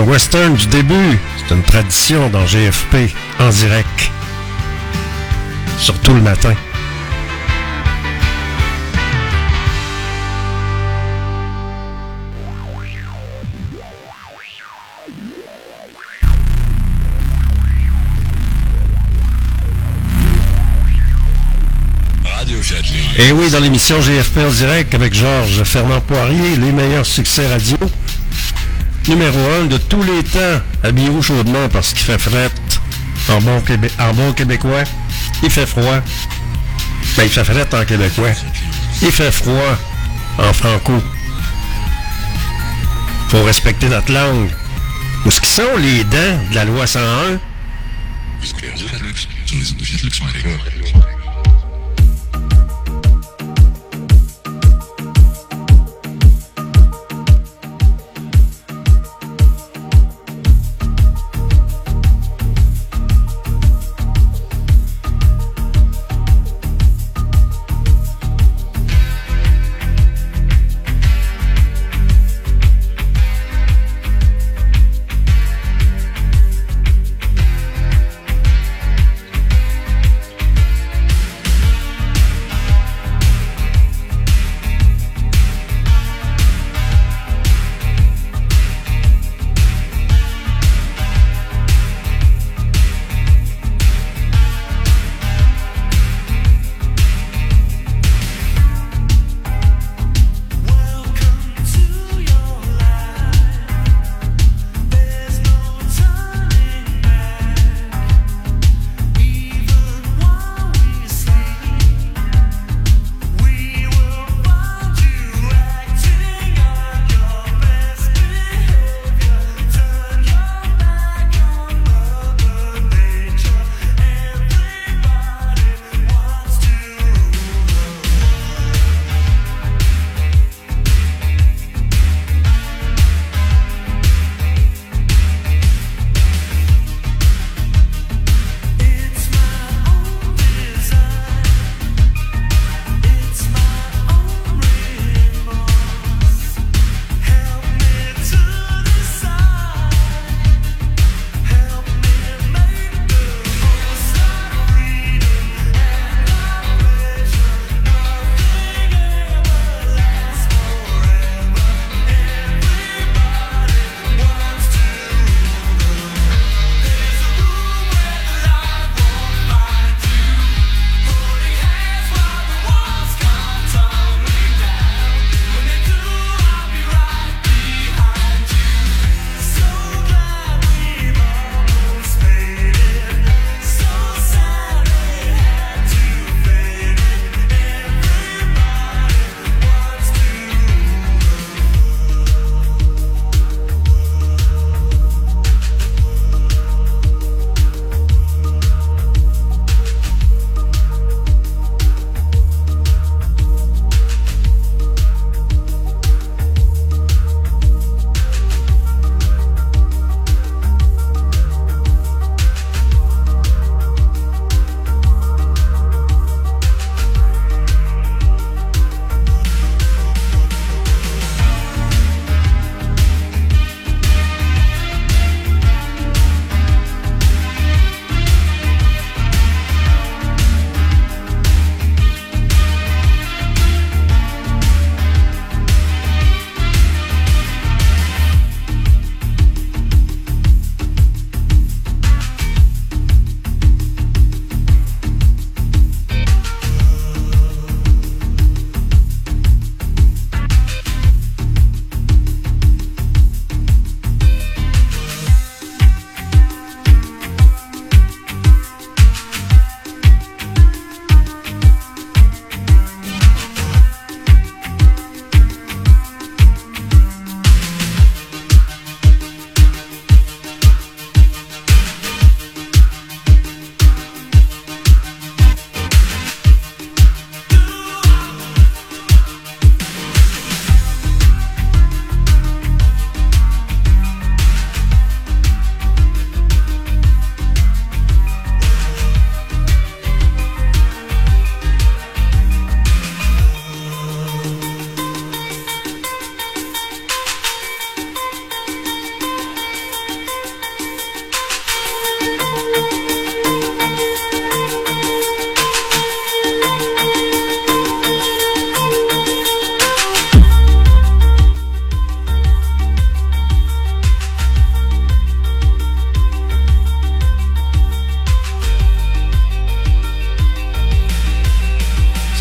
Le western du début. C'est une tradition dans GFP, en direct. Surtout le matin. Et oui, dans l'émission GFP en direct avec Georges Fernand Poirier, les meilleurs succès radio numéro 1 de tous les temps. Habillez-vous chaudement parce qu'il fait fret. En bon, Québé... en bon québécois, il fait froid. Ben, il fait fret en québécois. Il fait froid en franco. Faut respecter notre langue. Où ce qui sont les dents de la loi 101?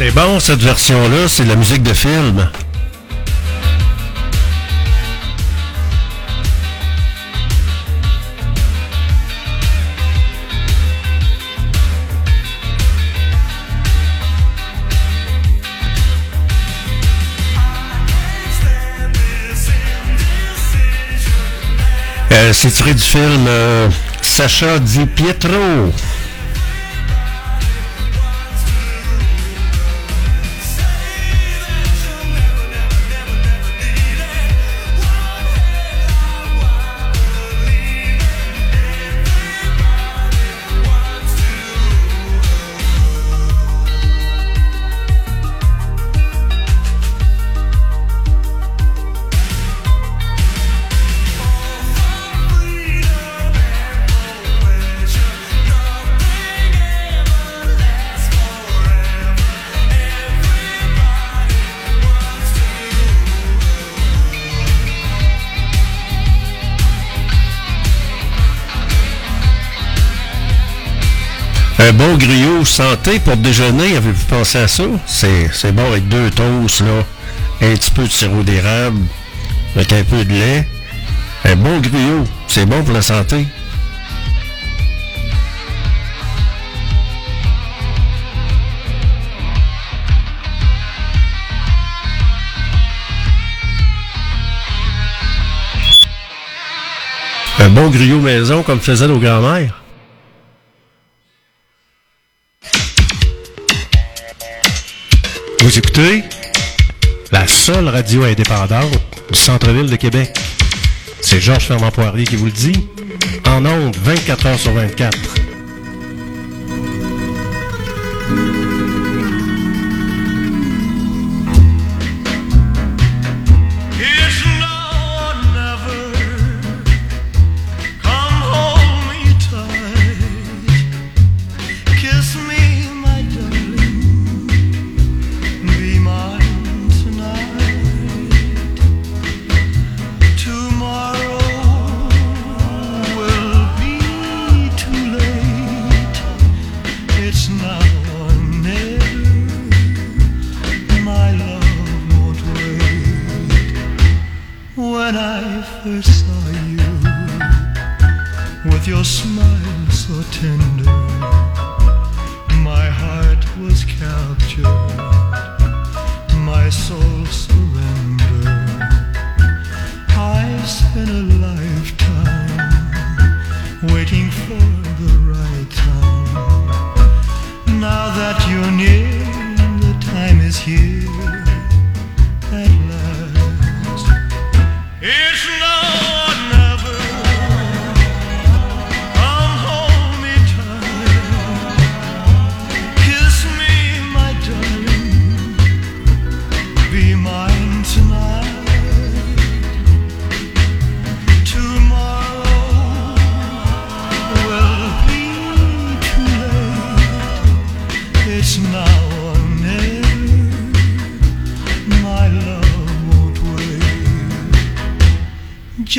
C'est bon, cette version-là, c'est la musique de film. Euh, c'est tiré du film euh, Sacha Di Pietro. Santé pour déjeuner, avez-vous pensé à ça? C'est, c'est bon avec deux toasts, là, un petit peu de sirop d'érable, avec un peu de lait. Un bon griot, c'est bon pour la santé. Un bon griot maison comme faisaient nos grands-mères. La seule radio indépendante du centre-ville de Québec. C'est Georges Fernand Poirier qui vous le dit. En ondes, 24 heures sur 24.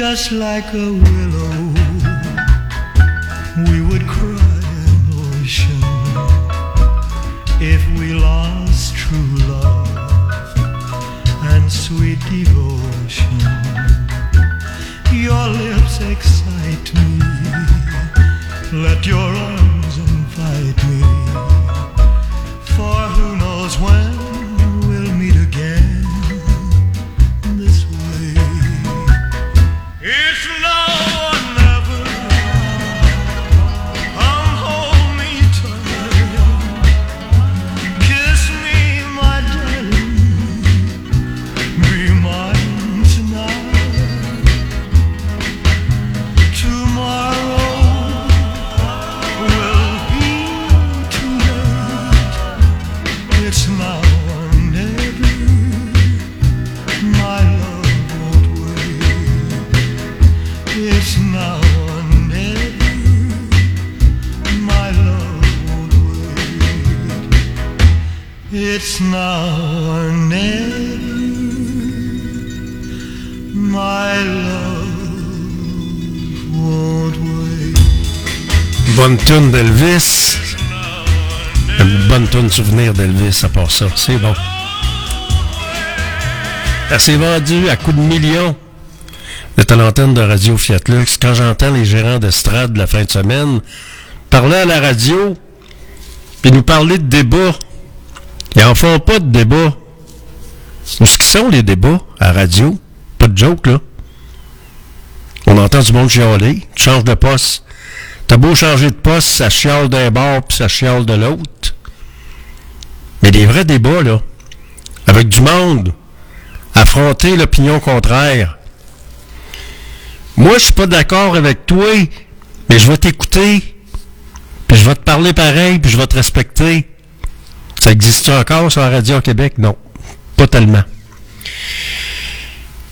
Just like a willow, C'est bon. Elle s'est vendue à coups de millions. de l'antenne de Radio Fiat Lux. Quand j'entends les gérants d'estrade la fin de semaine parler à la radio, puis nous parler de débats, ils en font pas de débats. Ce qui sont les débats à radio? Pas de joke, là. On entend du monde chialer. Tu changes de poste. T'as beau changer de poste, ça chiale d'un bord puis ça chiale de l'autre. Mais des vrais débats, là, avec du monde, affronter l'opinion contraire. Moi, je suis pas d'accord avec toi, mais je vais t'écouter, puis je vais te parler pareil, puis je vais te respecter. Ça existe encore sur la radio au Québec? Non, pas tellement.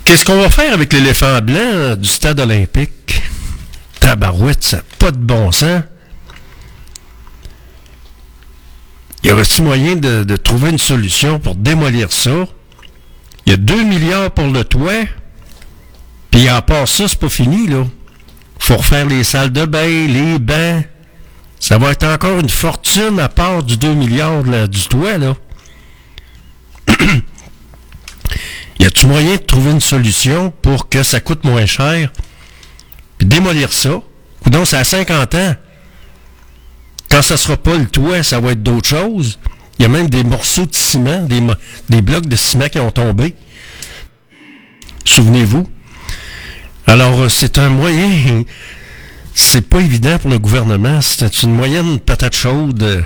Qu'est-ce qu'on va faire avec l'éléphant blanc du stade olympique? Tabarouette, ça n'a pas de bon sens. Il y aurait-il moyen de, trouver une solution pour démolir ça? Il y a 2 milliards pour le toit. Puis à part ça, c'est pas fini, là. Faut refaire les salles de bain, les bains. Ça va être encore une fortune à part du 2 milliards du toit, là. *clears throat* y a-tu moyen de trouver une solution pour que ça coûte moins cher? Puis démolir ça? Donc, c'est à 50 ans. Quand ça sera pas le toit, ça va être d'autres choses. Il y a même des morceaux de ciment, des, des blocs de ciment qui ont tombé. Souvenez-vous. Alors, euh, c'est un moyen. C'est pas évident pour le gouvernement. C'est une moyenne patate chaude.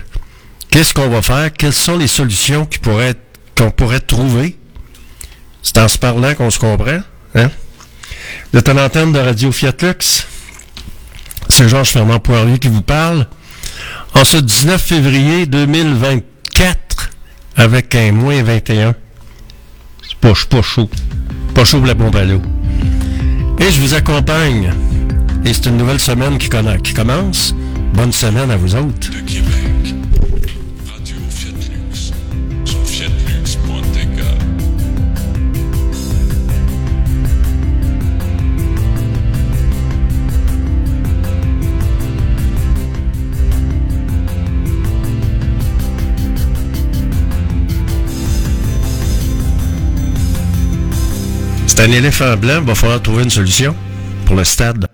Qu'est-ce qu'on va faire? Quelles sont les solutions qu'on pourrait trouver? C'est en se parlant qu'on se comprend. Hein? Vous êtes de Radio Fiat Lux. C'est Georges Fernand Poirier qui vous parle. En ce 19 février 2024, avec un moins 21. C'est pas, pas chaud. Pas chaud pour la pompe à l'eau. Et je vous accompagne. Et c'est une nouvelle semaine qui commence. Bonne semaine à vous autres. C'est un éléphant blanc, il va falloir trouver une solution pour le stade.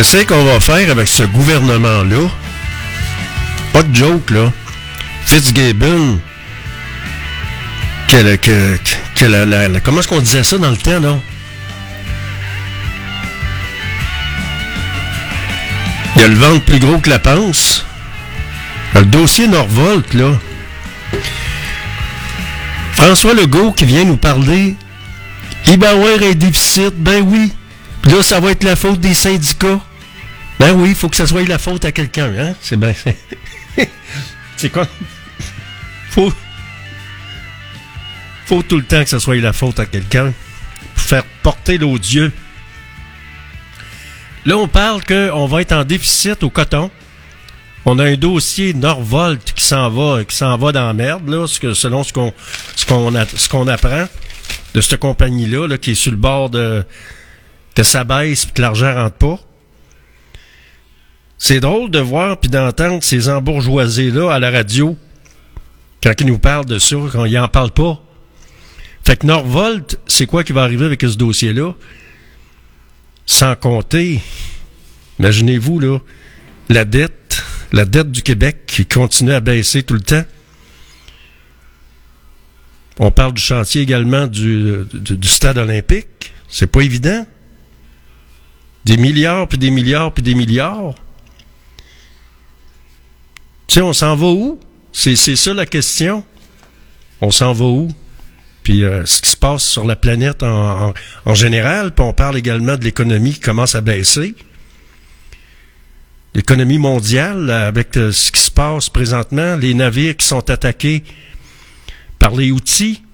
Qu'est-ce qu'on va faire avec ce gouvernement-là? Pas de joke, là. Fitzgibbon, que, que, que la- comment est-ce qu'on disait ça dans le temps, là? Il y a le ventre plus gros que la panse. Le dossier Norvolt, là. François Legault qui vient nous parler. Avoir un déficit. Ben oui. Là, ça va être la faute des syndicats. Ben oui, il faut que ça soit la faute à quelqu'un, hein? C'est bien. *laughs* C'est quoi? Faut. Faut tout le temps que ça soit la faute à quelqu'un. Pour faire porter l'odieux. Là, on parle qu'on va être en déficit au coton. On a un dossier Norvolt qui s'en va, qui s'en va dans la merde, là, selon ce qu'on, ce qu'on, ce qu'on apprend de cette compagnie-là, là, qui est sur le bord de, que ça baisse et que l'argent rentre pas. C'est drôle de voir puis d'entendre ces embourgeoisés-là à la radio quand ils nous parlent de ça, quand ils en parlent pas. Fait que Norvolt, c'est quoi qui va arriver avec ce dossier-là? Sans compter, imaginez-vous, là, la dette, la dette du Québec qui continue à baisser tout le temps. On parle du chantier également du stade olympique. C'est pas évident. Des milliards, puis des milliards, puis des milliards. Tu sais, on s'en va où? C'est, c'est ça la question. On s'en va où? Puis euh, ce qui se passe sur la planète en, en, général, puis on parle également de l'économie qui commence à baisser. L'économie mondiale, avec euh, ce qui se passe présentement, les navires qui sont attaqués par les outils.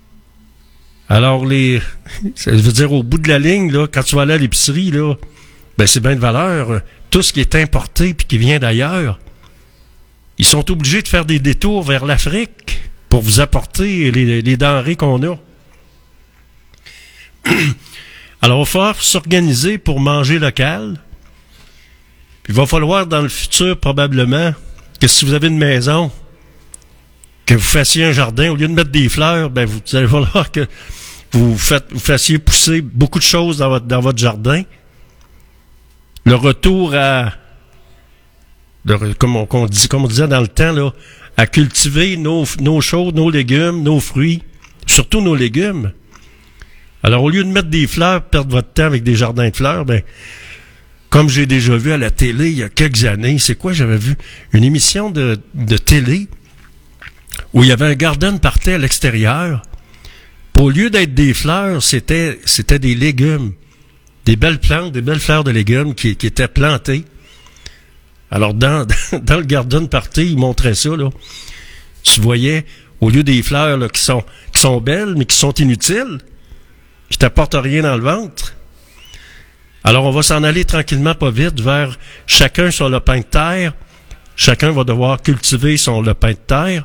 Alors, les, *laughs* ça dire au bout de la ligne, là, quand tu vas aller à l'épicerie, là, ben c'est bien de valeur. euh, Tout ce qui est importé puis qui vient d'ailleurs, ils sont obligés de faire des détours vers l'Afrique pour vous apporter les, les denrées qu'on a. *clears throat* Alors, il va falloir s'organiser pour manger local. Il va falloir dans le futur, probablement, que si vous avez une maison, que vous fassiez un jardin, au lieu de mettre des fleurs, ben vous, vous allez *laughs* falloir que vous, faites, vous fassiez pousser beaucoup de choses dans votre, dans votre jardin. Le retour à, comme, on, disait dans le temps, là, à cultiver nos, choses, nos légumes, nos fruits, surtout nos légumes. Alors, au lieu de mettre des fleurs, perdre votre temps avec des jardins de fleurs, ben, comme j'ai déjà vu à la télé il y a quelques années, c'est quoi j'avais vu? Une émission de, télé où il y avait un garden party à l'extérieur. Au lieu d'être des fleurs, c'était, c'était des légumes. Des belles plantes, des belles fleurs de légumes qui étaient plantées. Alors, dans, *laughs* dans le garden party, ils montraient ça, là. Tu voyais, au lieu des fleurs là, qui, sont, belles, mais qui sont inutiles, qui t'apportent rien dans le ventre, alors, on va s'en aller tranquillement, pas vite, vers chacun son lopin de terre. Chacun va devoir cultiver son lopin de terre.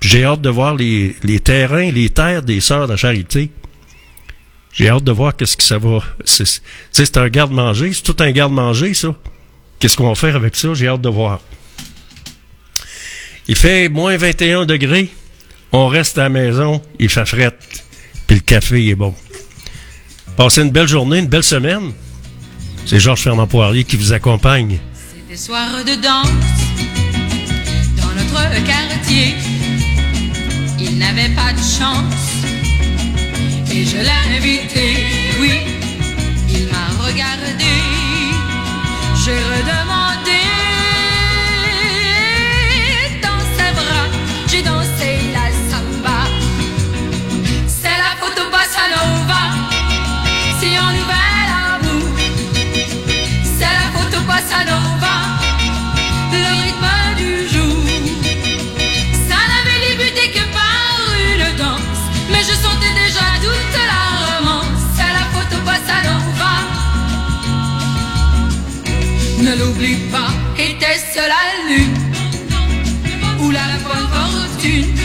J'ai hâte de voir les, terrains, les terres des sœurs de charité. J'ai hâte de voir qu'est-ce que ça va. C'est, c'est un garde-manger. C'est tout un garde-manger, ça. Qu'est-ce qu'on va faire avec ça? J'ai hâte de voir. Il fait moins 21 degrés. On reste à la maison. Il fait fret. Puis le café est bon. Passez une belle journée, une belle semaine. C'est Georges Fernand Poirier qui vous accompagne. Des soirs de danse dans notre quartier. Il n'avait pas de chance et je l'ai invité. Oui, il m'a regardé. J'ai redemandé Ne l'oublie pas, était-ce la lune ou la bonne fortune?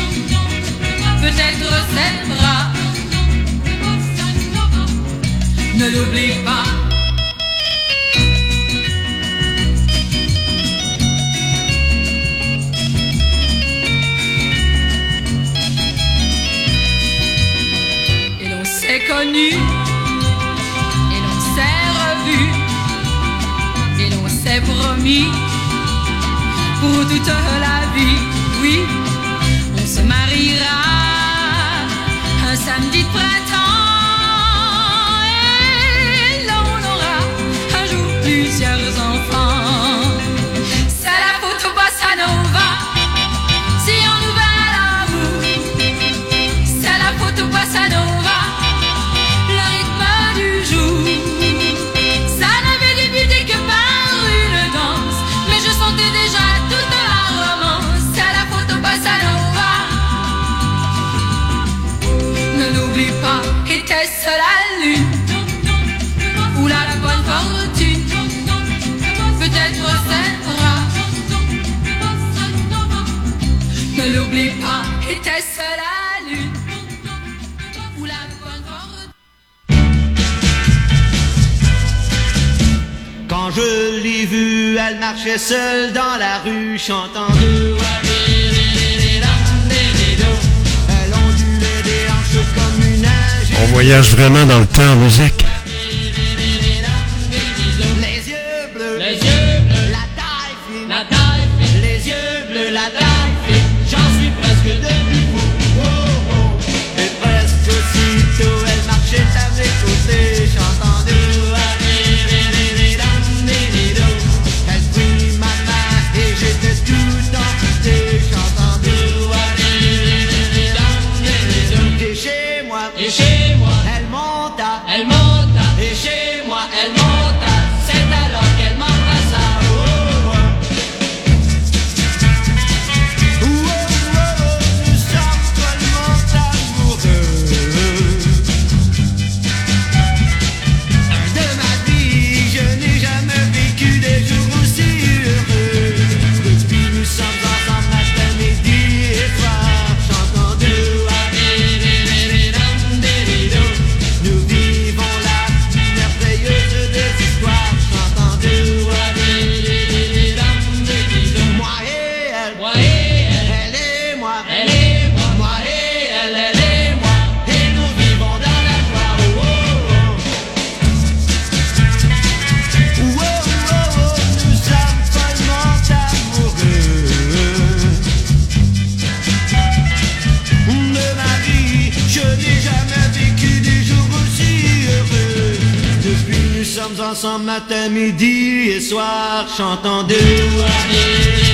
Promis pour toute Quand je l'ai vue, elle marchait seule dans la rue, chantant de. On voyage vraiment dans le temps en musique. Matin, midi et soir, chantant de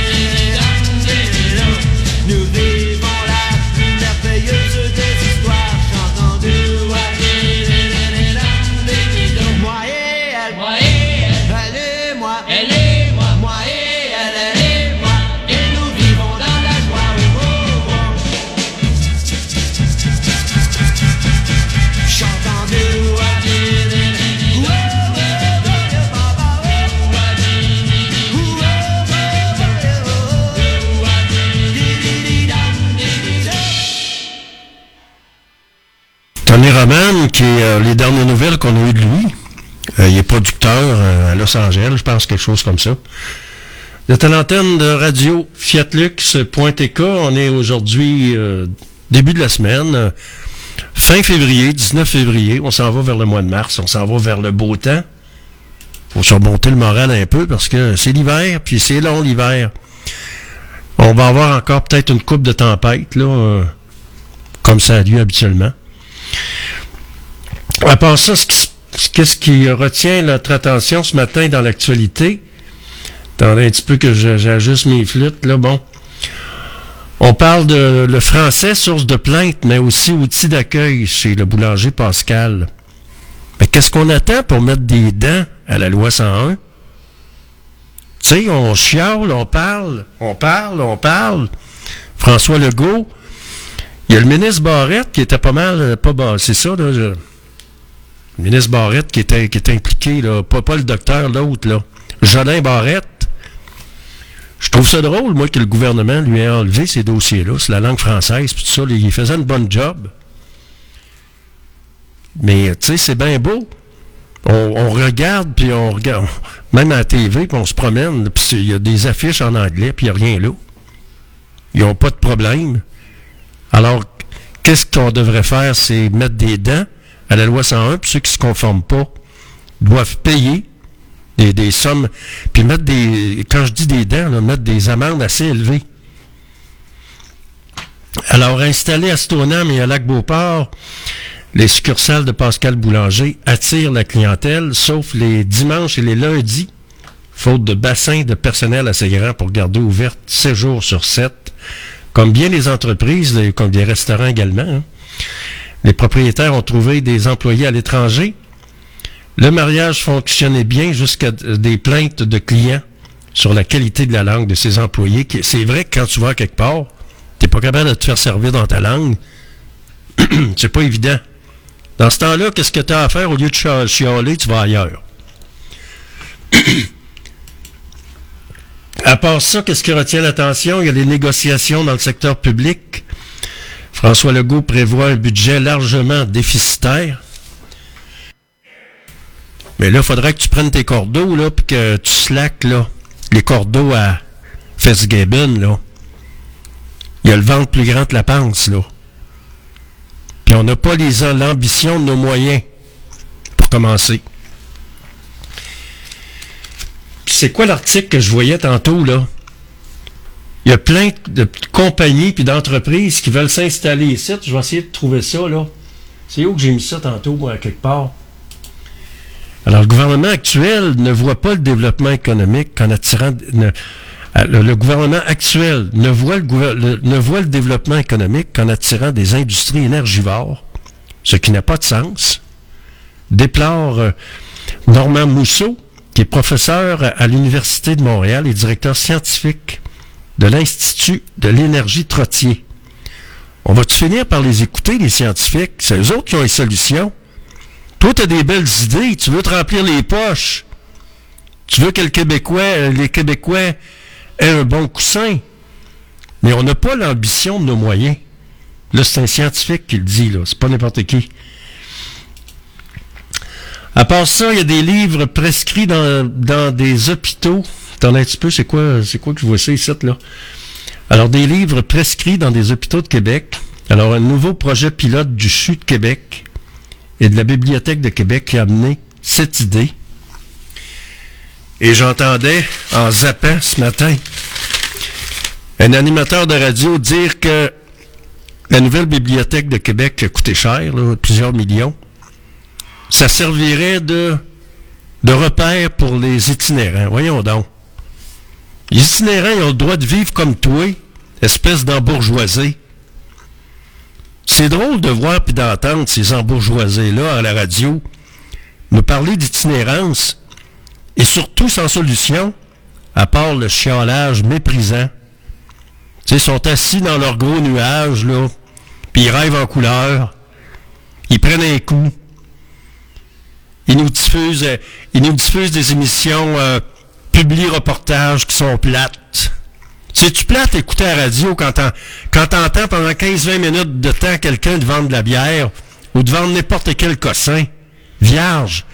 Je pense, quelque chose comme ça. Vous de radio fiatlux.tk. On est aujourd'hui euh, début de la semaine, euh, fin février, 19 février. On s'en va vers le mois de mars, on s'en va vers le beau temps. Faut se remonter le moral un peu parce que c'est l'hiver, puis c'est long l'hiver. On va avoir encore peut-être une coupe de tempête, là, euh, comme ça a lieu habituellement. À part ça, ce qui, s- qu'est-ce qui retient notre attention ce matin dans l'actualité? Attendez un petit peu que j'ajuste mes flûtes, là, bon. On parle de le français, source de plainte, mais aussi outil d'accueil chez le boulanger Pascal. Mais qu'est-ce qu'on attend pour mettre des dents à la loi 101? Tu sais, on chiale, on parle, on parle, on parle. François Legault, il y a le ministre Barrette qui était pas mal, euh, pas bas, c'est ça, là. je- ministre Barrette qui était, impliqué, là, pas, le docteur, l'autre, là. Jolin Barrette. Je trouve ça drôle, moi, que le gouvernement lui ait enlevé ces dossiers-là. C'est la langue française, puis tout ça. il faisait une bonne job. Mais, tu sais, c'est bien beau. On, regarde, puis on regarde, même à la TV, puis on se promène, puis il y a des affiches en anglais, puis il n'y a rien là. Ils n'ont pas de problème. Alors, qu'est-ce qu'on devrait faire? C'est mettre des dents? À la loi 101, puis ceux qui ne se conforment pas doivent payer Des, sommes. Puis mettre des. Quand je dis des dents, mettre des amendes assez élevées. Alors, installé à Stoneham et à Lac-Beauport, les succursales de Pascal Boulanger attirent la clientèle, sauf les dimanches et les lundis, faute de bassin de personnel assez grand pour garder ouverte 7 jours sur 7. Comme bien les entreprises, comme des restaurants également, hein. Les propriétaires ont trouvé des employés à l'étranger. Le mariage fonctionnait bien jusqu'à d- des plaintes de clients sur la qualité de la langue de ces employés. C'est vrai que quand tu vas quelque part, t'es pas capable de te faire servir dans ta langue. *clears throat* C'est pas évident. Dans ce temps-là, qu'est-ce que tu as à faire? Au lieu de chia- chialer, tu vas ailleurs. *clears throat* à part ça, qu'est-ce qui retient l'attention? Il y a les négociations dans le secteur public. François Legault prévoit un budget largement déficitaire. Mais là, il faudrait que tu prennes tes cordeaux, là, puis que tu slack, là, les cordeaux à Fitzgibbon, là. Il y a le ventre plus grand que la panse, là. Puis on n'a pas l'ambition de nos moyens, pour commencer. C'est quoi l'article que je voyais tantôt, là? Il y a plein de compagnies puis d'entreprises qui veulent s'installer ici. Je vais essayer de trouver ça, là. C'est où que j'ai mis ça tantôt, moi, quelque part? Alors, le gouvernement actuel ne voit pas le développement économique qu'en attirant... le, gouvernement actuel ne voit le, ne voit le développement économique qu'en attirant des industries énergivores, ce qui n'a pas de sens. Déplore euh, Normand Mousseau, qui est professeur à l'Université de Montréal et directeur scientifique de l'Institut de l'énergie Trottier. On va-tu finir par les écouter, les scientifiques? C'est eux autres qui ont les solutions. Toi, tu as des belles idées, tu veux te remplir les poches. Tu veux que le Québécois, euh, les Québécois aient un bon coussin. Mais on n'a pas l'ambition de nos moyens. Là, c'est un scientifique qui le dit. C'est pas n'importe qui. À part ça, il y a des livres prescrits dans, des hôpitaux. Attendez un petit peu, c'est quoi, que je vois ça ici, là? Alors, des livres prescrits dans des hôpitaux de Québec. Alors, un nouveau projet pilote du CHU de Québec et de la Bibliothèque de Québec qui a amené cette idée. Et j'entendais, en zappant ce matin, un animateur de radio dire que la nouvelle Bibliothèque de Québec a coûté cher, plusieurs millions, ça servirait de, de repère pour les itinérants. Voyons donc. Les itinérants, ils ont le droit de vivre comme toi, espèce d'embourgeoisé. C'est drôle de voir puis d'entendre ces embourgeoisés-là à la radio nous parler d'itinérance et surtout sans solution, à part le chiolage méprisant. Tu sais, ils sont assis dans leur gros nuage, là, puis ils rêvent en couleur, ils prennent un coup, euh, ils nous diffusent des émissions euh, publi-reportages qui sont plates. C'est-tu plate écouter la radio quand t'en- quand t'entends pendant 15-20 minutes de temps quelqu'un de vendre de la bière ou de vendre n'importe quel cossin? Vierge.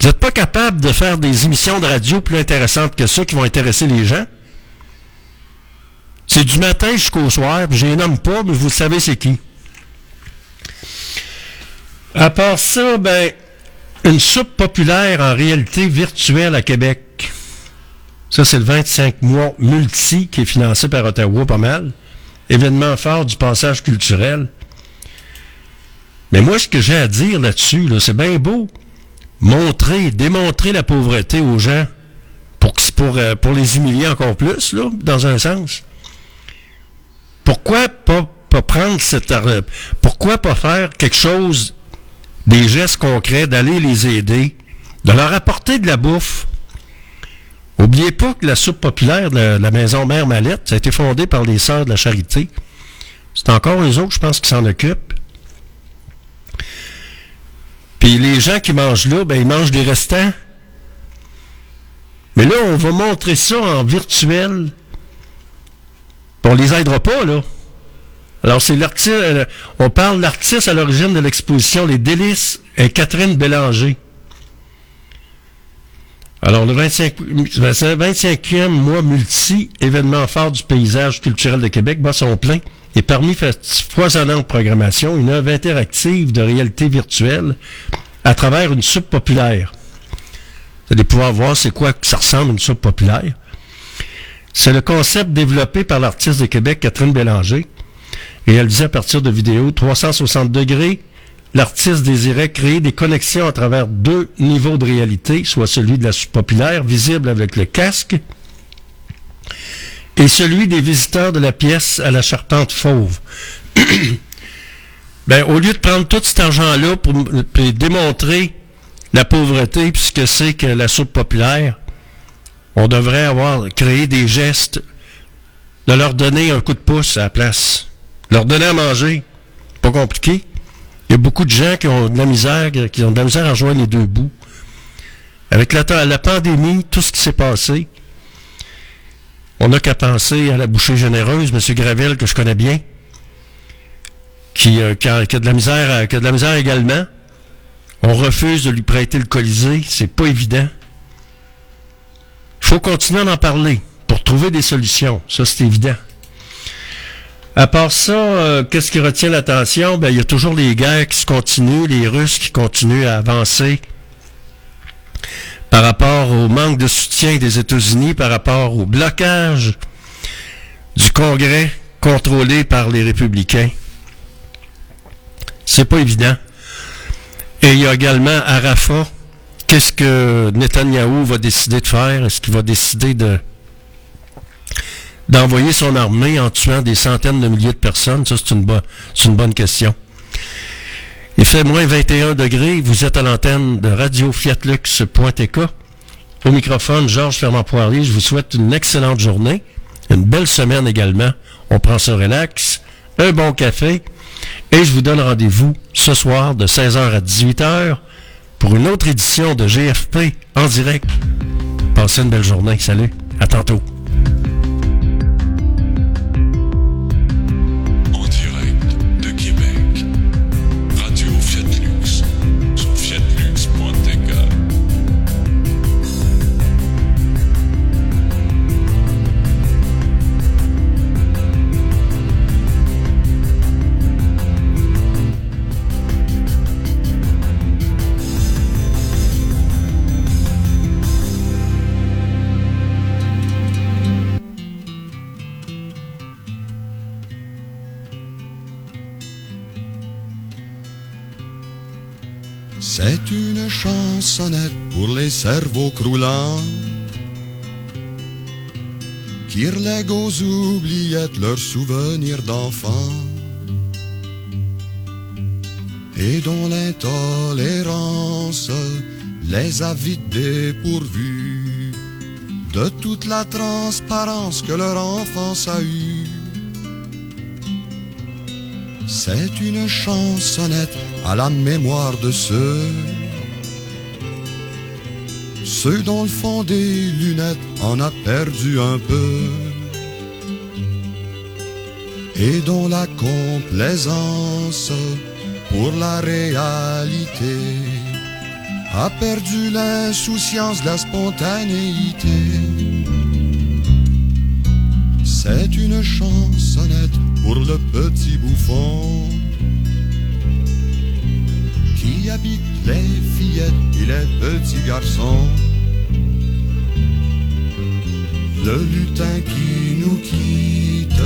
Vous n'êtes pas capable de faire des émissions de radio plus intéressantes que ça qui vont intéresser les gens? C'est du matin jusqu'au soir, puis je les nomme pas, mais vous savez c'est qui. À part ça, ben, une soupe populaire en réalité virtuelle à Québec. Ça, c'est le 25 mois multi qui est financé par Ottawa pas mal. Événement fort du passage culturel. Mais moi, ce que j'ai à dire là-dessus, là, c'est bien beau. Montrer, démontrer la pauvreté aux gens pour, pour, euh, pour les humilier encore plus, là, dans un sens. Pourquoi pas, pas prendre cette... ar- Pourquoi pas faire quelque chose, des gestes concrets, d'aller les aider, de leur apporter de la bouffe, Oubliez pas que la soupe populaire de la, maison Mère Mallette, ça a été fondé par les Sœurs de la Charité. C'est encore eux autres, je pense, qui s'en occupent. Puis les gens qui mangent là, ben, ils mangent des restants. Mais là, on va montrer ça en virtuel. On les aidera pas, là. Alors, c'est l'artiste, euh, on parle de l'artiste à l'origine de l'exposition Les Délices et Catherine Bélanger. Alors, le 25, 25e mois multi, événement fort du paysage culturel de Québec, bat son plein. Et parmi cette foisonnante programmation, une œuvre interactive de réalité virtuelle à travers une soupe populaire. Vous allez pouvoir voir c'est quoi que ça ressemble une soupe populaire. C'est le concept développé par l'artiste de Québec, Catherine Bélanger. Disait à partir de vidéos 360 degrés, l'artiste désirait créer des connexions à travers deux niveaux de réalité, soit celui de la soupe populaire, visible avec le casque, et celui des visiteurs de la pièce à la charpente fauve. *coughs* ben, au lieu de prendre tout cet argent-là pour puis démontrer la pauvreté puis ce que c'est que la soupe populaire, on devrait avoir créé des gestes de leur donner un coup de pouce à la place. Leur donner à manger. Pas compliqué. Il y a beaucoup de gens qui ont de la misère, qui ont de la misère à rejoindre les deux bouts. Avec la, pandémie, tout ce qui s'est passé, on n'a qu'à penser à la bouchée généreuse, M. Gravel, que je connais bien, qui, euh, a, de la misère, qui a de la misère également. On refuse de lui prêter le Colisée, c'est pas évident. Il faut continuer d'en parler pour trouver des solutions, ça c'est évident. À part ça, euh, qu'est-ce qui retient l'attention? Ben, il y a toujours les guerres qui se continuent, les Russes qui continuent à avancer par rapport au manque de soutien des États-Unis, par rapport au blocage du Congrès contrôlé par les républicains. C'est pas évident. Et il y a également à Rafah, qu'est-ce que Netanyahou va décider de faire? Est-ce qu'il va décider de d'envoyer son armée en tuant des centaines de milliers de personnes? Ça, c'est une, bonne question. Il fait moins 21 degrés. Vous êtes à l'antenne de Radio Fiatlux.tk. Au microphone, Georges Fermant Poirier. Je vous souhaite une excellente journée. Une belle semaine également. On prend ça relax. Un bon café. Et je vous donne rendez-vous ce soir de 16h à 18h pour une autre édition de GFP en direct. Passez une belle journée. Salut. À tantôt. C'est une chansonnette pour les cerveaux croulants qui relèguent aux oubliettes leurs souvenirs d'enfants et dont l'intolérance les a vite dépourvus de toute la transparence que leur enfance a eue. C'est une chansonnette à la mémoire de ceux, ceux dont le fond des lunettes en a perdu un peu, et dont la complaisance pour la réalité a perdu l'insouciance la spontanéité. C'est une chansonnette pour le petit bouffon qui habite les fillettes et les petits garçons? Le lutin qui nous quitte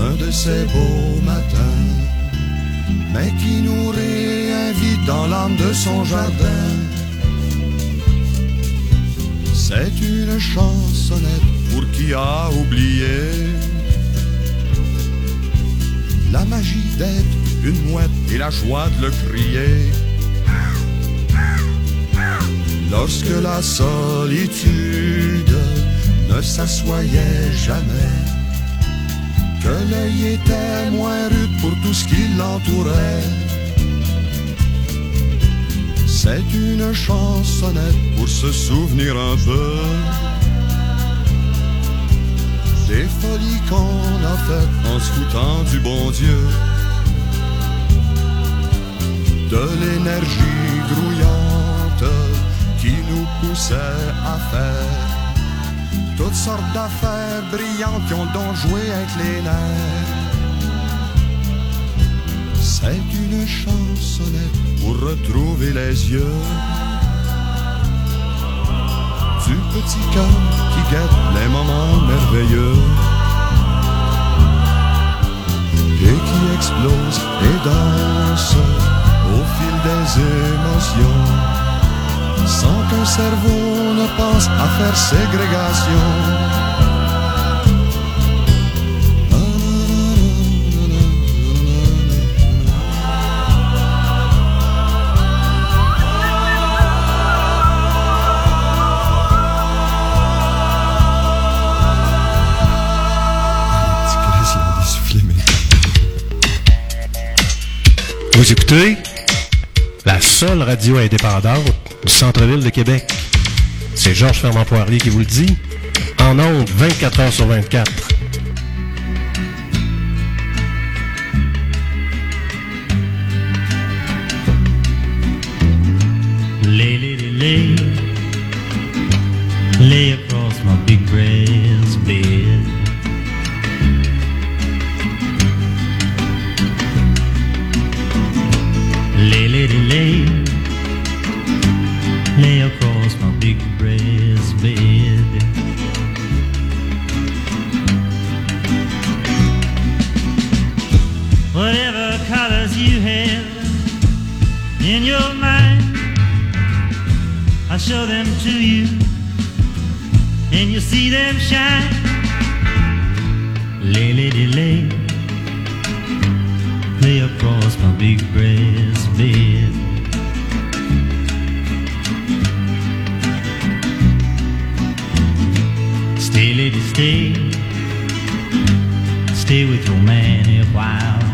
un de ces beaux matins, mais qui nous réinvite dans l'âme de son jardin. C'est une chansonnette pour qui a oublié la magie d'être une mouette et la joie de le crier. Lorsque la solitude ne s'assoyait jamais, que l'œil était moins rude pour tout ce qui l'entourait. C'est une chansonnette pour se souvenir un peu des folies qu'on a faites en se foutant du bon Dieu, de l'énergie grouillante qui nous poussait à faire toutes sortes d'affaires brillantes qui ont donc joué avec les nerfs. C'est une chansonnette pour retrouver les yeux du petit cœur qui guette les moments merveilleux et qui explose et danse au fil des émotions sans qu'un cerveau ne pense à faire ségrégation. Vous écoutez la seule radio indépendante du centre-ville de Québec. C'est Georges Fernand Poirier qui vous le dit. En ondes, 24 heures sur 24. Lay, lay, lay, lay, lay across my big brass in your mind. I'll show them to you, and you'll see them shine. Lay, lady, lay, lay across my big brass bed. Stay, lady, stay, stay with your man a while.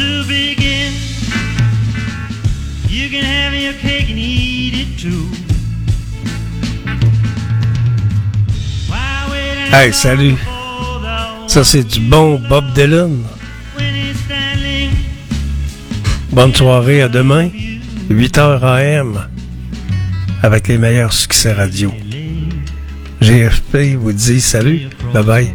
To begin? You can have your cake and eat it too. Why wait any Hey, salut. Ça, c'est du bon Bob Dylan. Bonne soirée, à demain, 8h AM, avec les meilleurs succès radio. GFP vous dit salut, bye bye.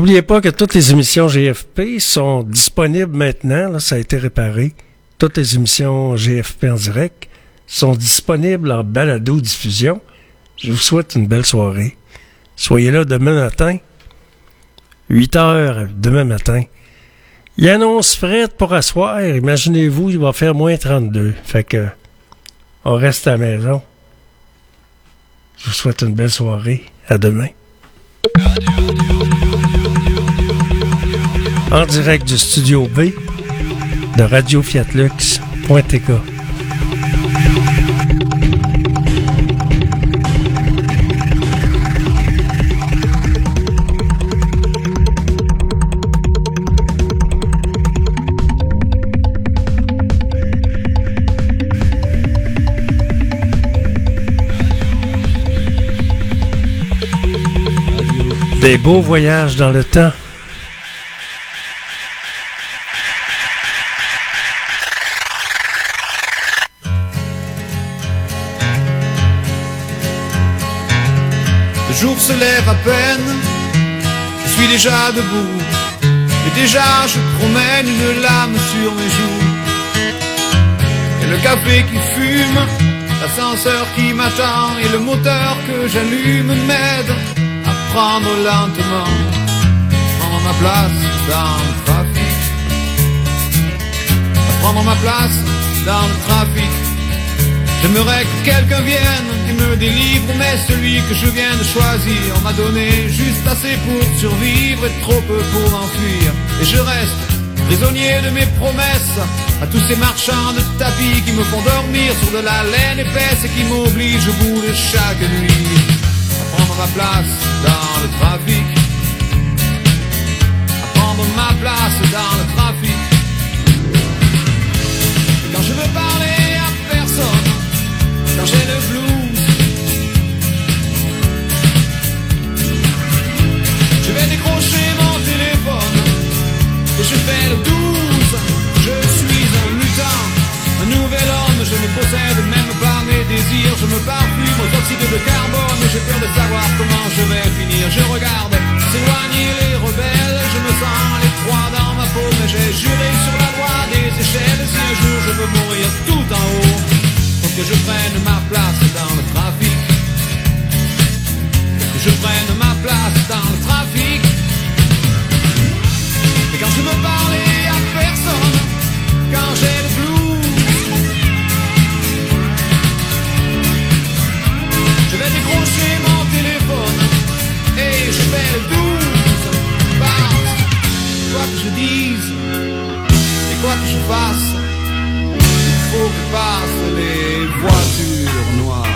N'oubliez pas que toutes les émissions GFP sont disponibles maintenant. là, ça a été réparé. Toutes les émissions GFP en direct sont disponibles en balado-diffusion. Je vous souhaite une belle soirée. Soyez là demain matin. 8 heures demain matin. Il annonce fret pour asseoir. Imaginez-vous, il va faire moins 32. Fait que on reste à la maison. Je vous souhaite une belle soirée. À demain. En direct du studio B de Radio Fiat. Des beaux voyages dans le temps. Se lève à peine, je suis déjà debout. Et déjà je promène une lame sur mes joues. Et le café qui fume, l'ascenseur qui m'attend et le moteur que j'allume m'aide à prendre lentement, prendre ma place dans le trafic. À prendre ma place dans le trafic. J'aimerais que quelqu'un vienne me délivre, mais celui que je viens de choisir m'a donné juste assez pour survivre et trop peu pour m'enfuir. Et je reste prisonnier de mes promesses à tous ces marchands de tapis qui me font dormir sur de la laine épaisse et qui m'obligent au bout de chaque nuit à prendre ma place dans le trafic. À prendre ma place dans le trafic. Et quand je veux parler à personne, quand j'ai le blues. Je fais le 12. Je suis un mutant, un nouvel homme. Je ne possède même pas mes désirs. Je me parfume aux oxydes de carbone j'ai peur de savoir comment je vais finir. Je regarde s'éloigner les rebelles. Je me sens les trois dans ma peau, mais j'ai juré sur la loi des échelles. Si un jour je veux mourir tout en haut faut que je prenne ma place dans le trafic. Faut que je prenne ma place dans le trafic. Quand je veux parler à personne, quand j'ai le blues, je vais décrocher mon téléphone et je fais le 12. Parce quoi que je dise et quoi que je fasse faut que passent les voitures noires.